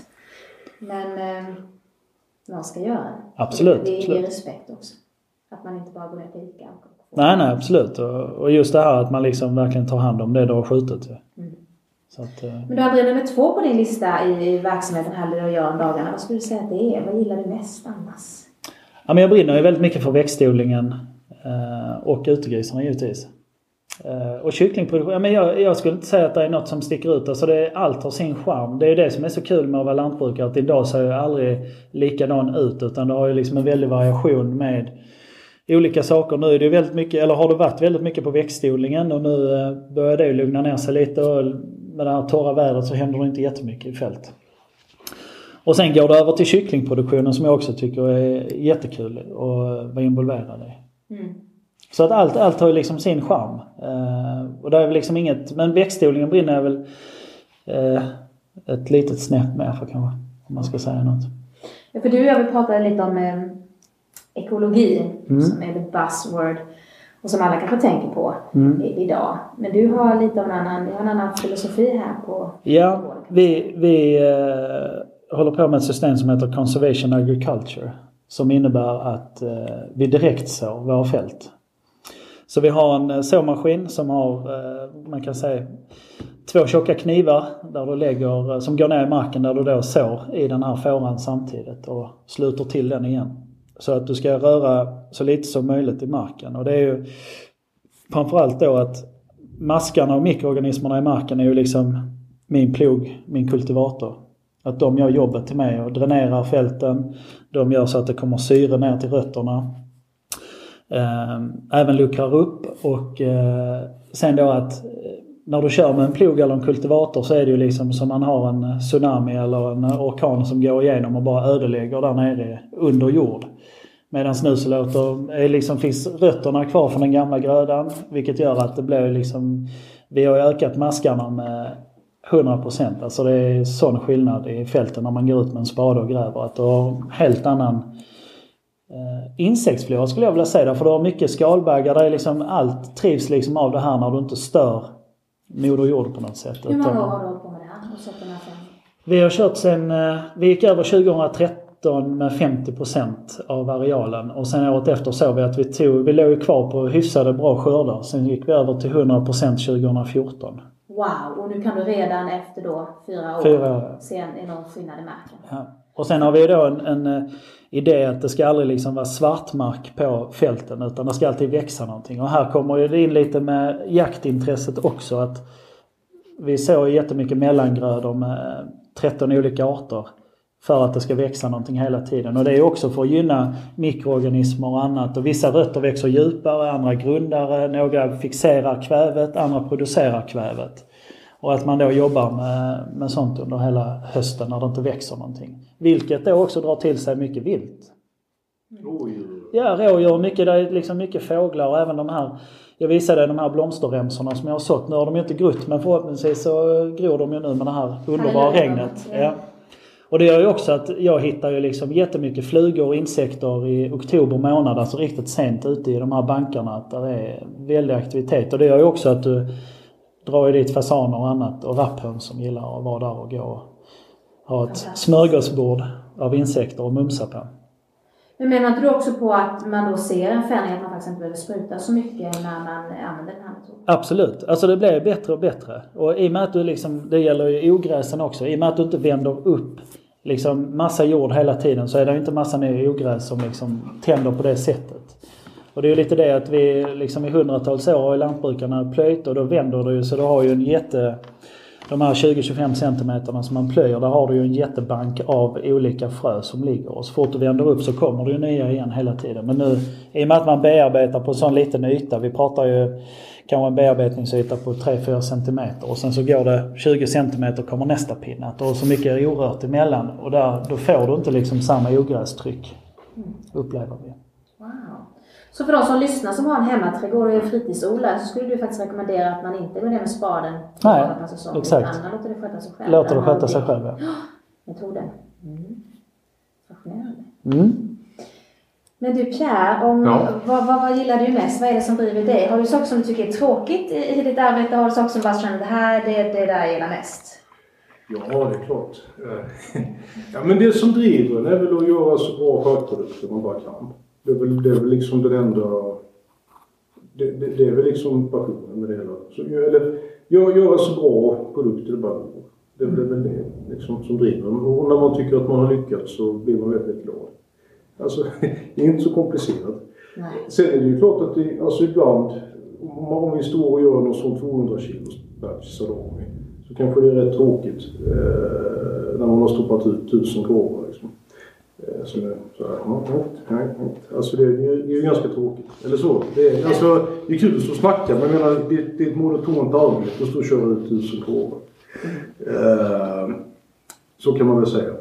Men eh, någon ska göra det. Absolut, Det, det ger absolut. respekt också. Att man inte bara går ner på Ica och nej, nej absolut. Och, och just det här att man liksom verkligen tar hand om det du har skjutit. ju. Mm. Så att, eh, Men du hade nummer två på din lista i, verksamheten här du gör om dagarna. Vad skulle du säga att det är? Vad gillar du mest annars? Ja, men jag brinner ju väldigt mycket för växtodlingen eh, och utegrisarna givetvis. Eh, och kycklingproduktion, ja, men jag, jag skulle inte säga att det är något som sticker ut. Alltså det, allt har sin charm. Det är det som är så kul med att vara lantbrukare. Att idag ser ju aldrig likadan ut utan det har ju liksom en väldig variation med olika saker. Nu är det ju väldigt mycket, eller har det varit väldigt mycket på växtodlingen och nu eh, börjar det lugna ner sig lite och med det här torra vädret så händer det inte jättemycket i fält. Och sen går det över till kycklingproduktionen som jag också tycker är jättekul att vara involverad i. Mm. Så att allt, allt har ju liksom sin charm. Eh, och det är väl liksom inget, men växtodlingen brinner jag väl eh, ett litet snäpp mer för kanske. Om man ska säga något. Ja, för du och jag vi pratade lite om eh, ekologi Mm. som är the buzzword och som alla kanske tänker på Mm. idag. Men du har lite av en annan, du har en annan filosofi här på Ja, vi, vi eh, håller på med ett system som heter Conservation Agriculture. Som innebär att eh, vi direkt sår våra fält. Så vi har en eh, såmaskin som har, eh, man kan säga, två tjocka knivar där du lägger, eh, som går ner i marken där du då sår i den här fåran samtidigt och sluter till den igen. Så att du ska röra så lite som möjligt i marken. Och det är ju framförallt då att maskarna och mikroorganismerna i marken är ju liksom min plog, min kultivator. Att de gör jobbet till mig och dränerar fälten. De gör så att det kommer syre ner till rötterna. Ehm, även luckrar upp och eh, sen då att eh, när du kör med en plog eller en kultivator så är det ju liksom som man har en tsunami eller en orkan som går igenom och bara ödelägger där nere under jord. Medan nu så låter, är liksom, finns rötterna kvar från den gamla grödan vilket gör att det blir liksom, vi har ökat maskarna med 100%. Alltså det är sån skillnad i fälten när man går ut med en spade och gräver. Att du har helt annan eh, insektsflora skulle jag vilja säga. Där, för du har mycket skalbaggar. Där är liksom, allt trivs liksom av det här när du inte stör Moder Jord på något sätt. Hur många år har du hållit på med det här? Vi har kört sen, eh, vi gick över 2013 med 50% av arealen och sen året efter såg vi att vi tog, vi låg kvar på hyfsade bra skördar. Sen gick vi över till 100% 2014. Wow, och nu kan du redan efter då fyra år, Fyra år. se en enorm skillnad i marken. Ja. Och sen har vi då en, en eh, idé att det ska aldrig liksom vara svartmark på fälten utan det ska alltid växa någonting. Och här kommer det in lite med jaktintresset också. att Vi såg jättemycket mellangrödor med 13 olika arter för att det ska växa någonting hela tiden. Och det är också för att gynna mikroorganismer och annat. Och vissa rötter växer djupare, andra grundare, några fixerar kvävet, andra producerar kvävet. Och att man då jobbar med, med sånt under hela hösten när det inte växer någonting. Vilket då också drar till sig mycket vilt. Rådjur. Ja, rådjur, mycket, det är liksom mycket fåglar och även de här jag visade de här blomsterremsorna som jag har sått. Nu har de ju inte grott men förhoppningsvis så gror de ju nu med det här underbara regnet. ja. Och det gör ju också att jag hittar ju liksom jättemycket flugor och insekter i oktober månad, alltså riktigt sent ute i de här bankarna. Att det är väldig aktivitet. Och det gör ju också att du drar ju dit fasaner och annat och rapphöns som gillar att vara där och gå och ha ett smörgåsbord av insekter och mumsa på. Men menar inte du också på att man då ser en förändring att man faktiskt inte behöver spruta så mycket när man använder den här metoden? Absolut. Alltså det blir bättre och bättre. Och i och med att du liksom, det gäller ju ogräsen också, i och med att du inte vänder upp liksom massa jord hela tiden så är det inte massa nya ogräs som liksom tänder på det sättet. Och det är ju lite det att vi liksom i hundratals år har lantbrukarna plöjt och då vänder det ju så du har ju en jätte... De här 20-25 centimeterna som man plöjer, där har du ju en jättebank av olika frö som ligger. Och så fort du vänder upp så kommer det ju nya igen hela tiden. Men nu, i och med att man bearbetar på en sån liten yta, vi pratar ju kanske en bearbetningsyta på 3-4 centimeter och sen så går det 20 centimeter kommer nästa pinne. Att du har så mycket orört emellan och där, då får du inte liksom samma ogrästryck. Upplever vi. Wow. Så för de som lyssnar som har en hemmaträdgård och är fritidsodlare så skulle du faktiskt rekommendera att man inte går ner med spaden Nej, säsong, exakt. utan låter det sköta sig själv. Låter det sköta sig själv ja. [gasps] Metoden. Mm. Fascinerande. Mm. Men du Pierre, om, Ja. vad, vad, vad gillar du mest? Vad är det som driver dig? Har du saker som du tycker är tråkigt i, i ditt arbete? Har du saker som bara känner det här, det, det där jag gillar mest? Ja, det är klart. [laughs] Ja, men det som driver en är väl att göra så bra skötprodukter man bara kan. Det är väl, det är väl liksom den enda... Det, det, det är väl liksom passionen med det hela. Så, eller gör, göra så bra produkter det bara går. Det är väl det liksom, som driver en. Och när man tycker att man har lyckats så blir man väldigt glad. Alltså, [laughs] det är inte så komplicerat. Nej. Sen är det ju klart att det, alltså ibland, om vi står och gör någon sån 200 kilos salami, så kanske det är rätt tråkigt eh, när man har stoppat ut tusen korvar. Liksom. Eh, så så här, ja, nej, nej. Alltså det, det är ju ganska tråkigt. Eller så. Det är, alltså, det är kul att stå och snacka men jag menar, det, det är ett monotont arbete att stå och köra ut tusen korvar. Eh, så kan man väl säga.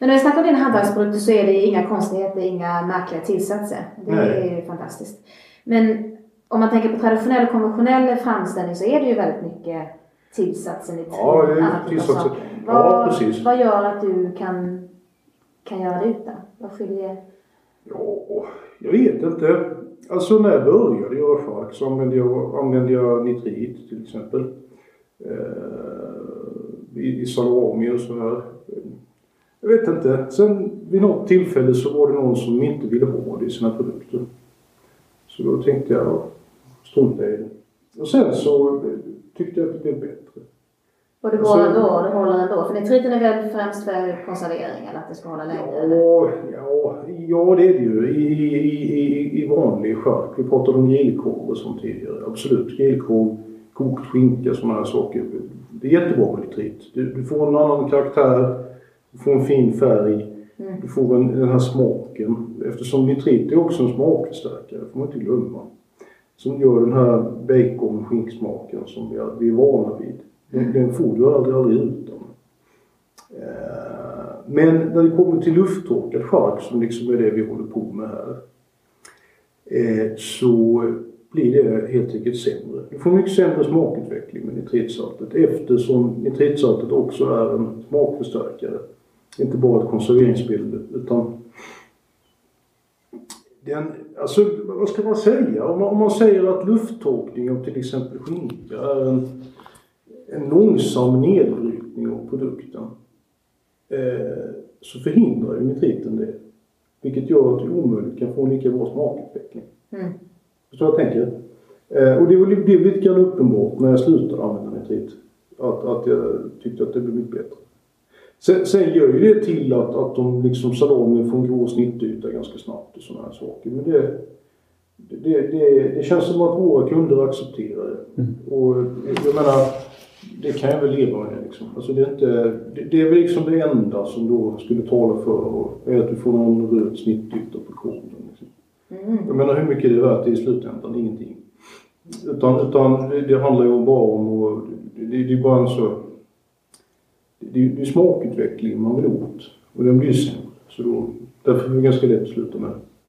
Men när vi snackar om dina hantverksprodukter så är det inga konstigheter, inga märkliga tillsatser. Det Nej. är fantastiskt. Men om man tänker på traditionell och konventionell framställning så är det ju väldigt mycket tillsatser, nitrit, Ja, annat av tillsatser. saker. Ja, Vad, precis. vad gör att du kan, kan göra det utan? Vad skiljer? Ja, jag vet inte. Alltså när jag började göra chark så använde jag, använde jag nitrit till exempel. Eh, I, i salami och sådär. Jag vet inte. Sen vid något tillfälle så var det någon som inte ville ha det i sina produkter. Så då tänkte jag strunta i det. Och sen så tyckte jag att det blev bättre. Och det Så- ändå, det håller ändå. För nitriten är väl främst för konservering eller att det ska hålla längre? Ja, ja, ja det är det ju. I, i, i, i vanlig chark. Vi pratade om grillkorv och sånt tidigare. Absolut. Grillkorv, kokt skinka, sådana här saker. Det är jättebra med nitrit. Du, du får en annan karaktär. Du får en fin färg. Du får en, den här smaken. Eftersom nitrit är också en smakförstärkare, får man inte glömma. Som gör den här bacon skinksmaken som vi är, vi är vana vid. Den, den får du aldrig, aldrig utan. Eh, Men när det kommer till lufttorkad chark som liksom är det vi håller på med här. eh, Så blir det helt enkelt sämre. Du får mycket sämre smakutveckling med nitritsaltet eftersom nitritsaltet också är en smakförstärkare. Inte bara ett konserveringsmedel utan den, alltså vad ska man säga? Om man, om man säger att lufttorkning av till exempel skinka är en, en långsam nedbrytning av produkten eh, så förhindrar ju nitriten det. Vilket gör att du omöjligt kan få en lika bra smakutveckling. Mm. Förstår vad jag tänker? Eh, och det blev lite grann uppenbart när jag slutade använda nitrit. Att, att jag tyckte att det blev mycket bättre. Sen, sen gör ju det till att, att de liksom salongen får en grå snittyta ganska snabbt och sådana här saker. Men det, det, det, det känns som att våra kunder accepterar det. Mm. Och jag menar, det kan jag väl leva med liksom. Alltså det, är inte, det, det är väl liksom det enda som då skulle tala för och är att du får någon röd snittyta på koden. Liksom. Mm. Jag menar hur mycket det är värt i slutändan? Ingenting. Utan, utan det, det handlar ju bara om och det, det är bara en så... Det, det är smakutveckling man vill åt. Och den blir sämre. Så då, därför är det ganska lätt att sluta med det.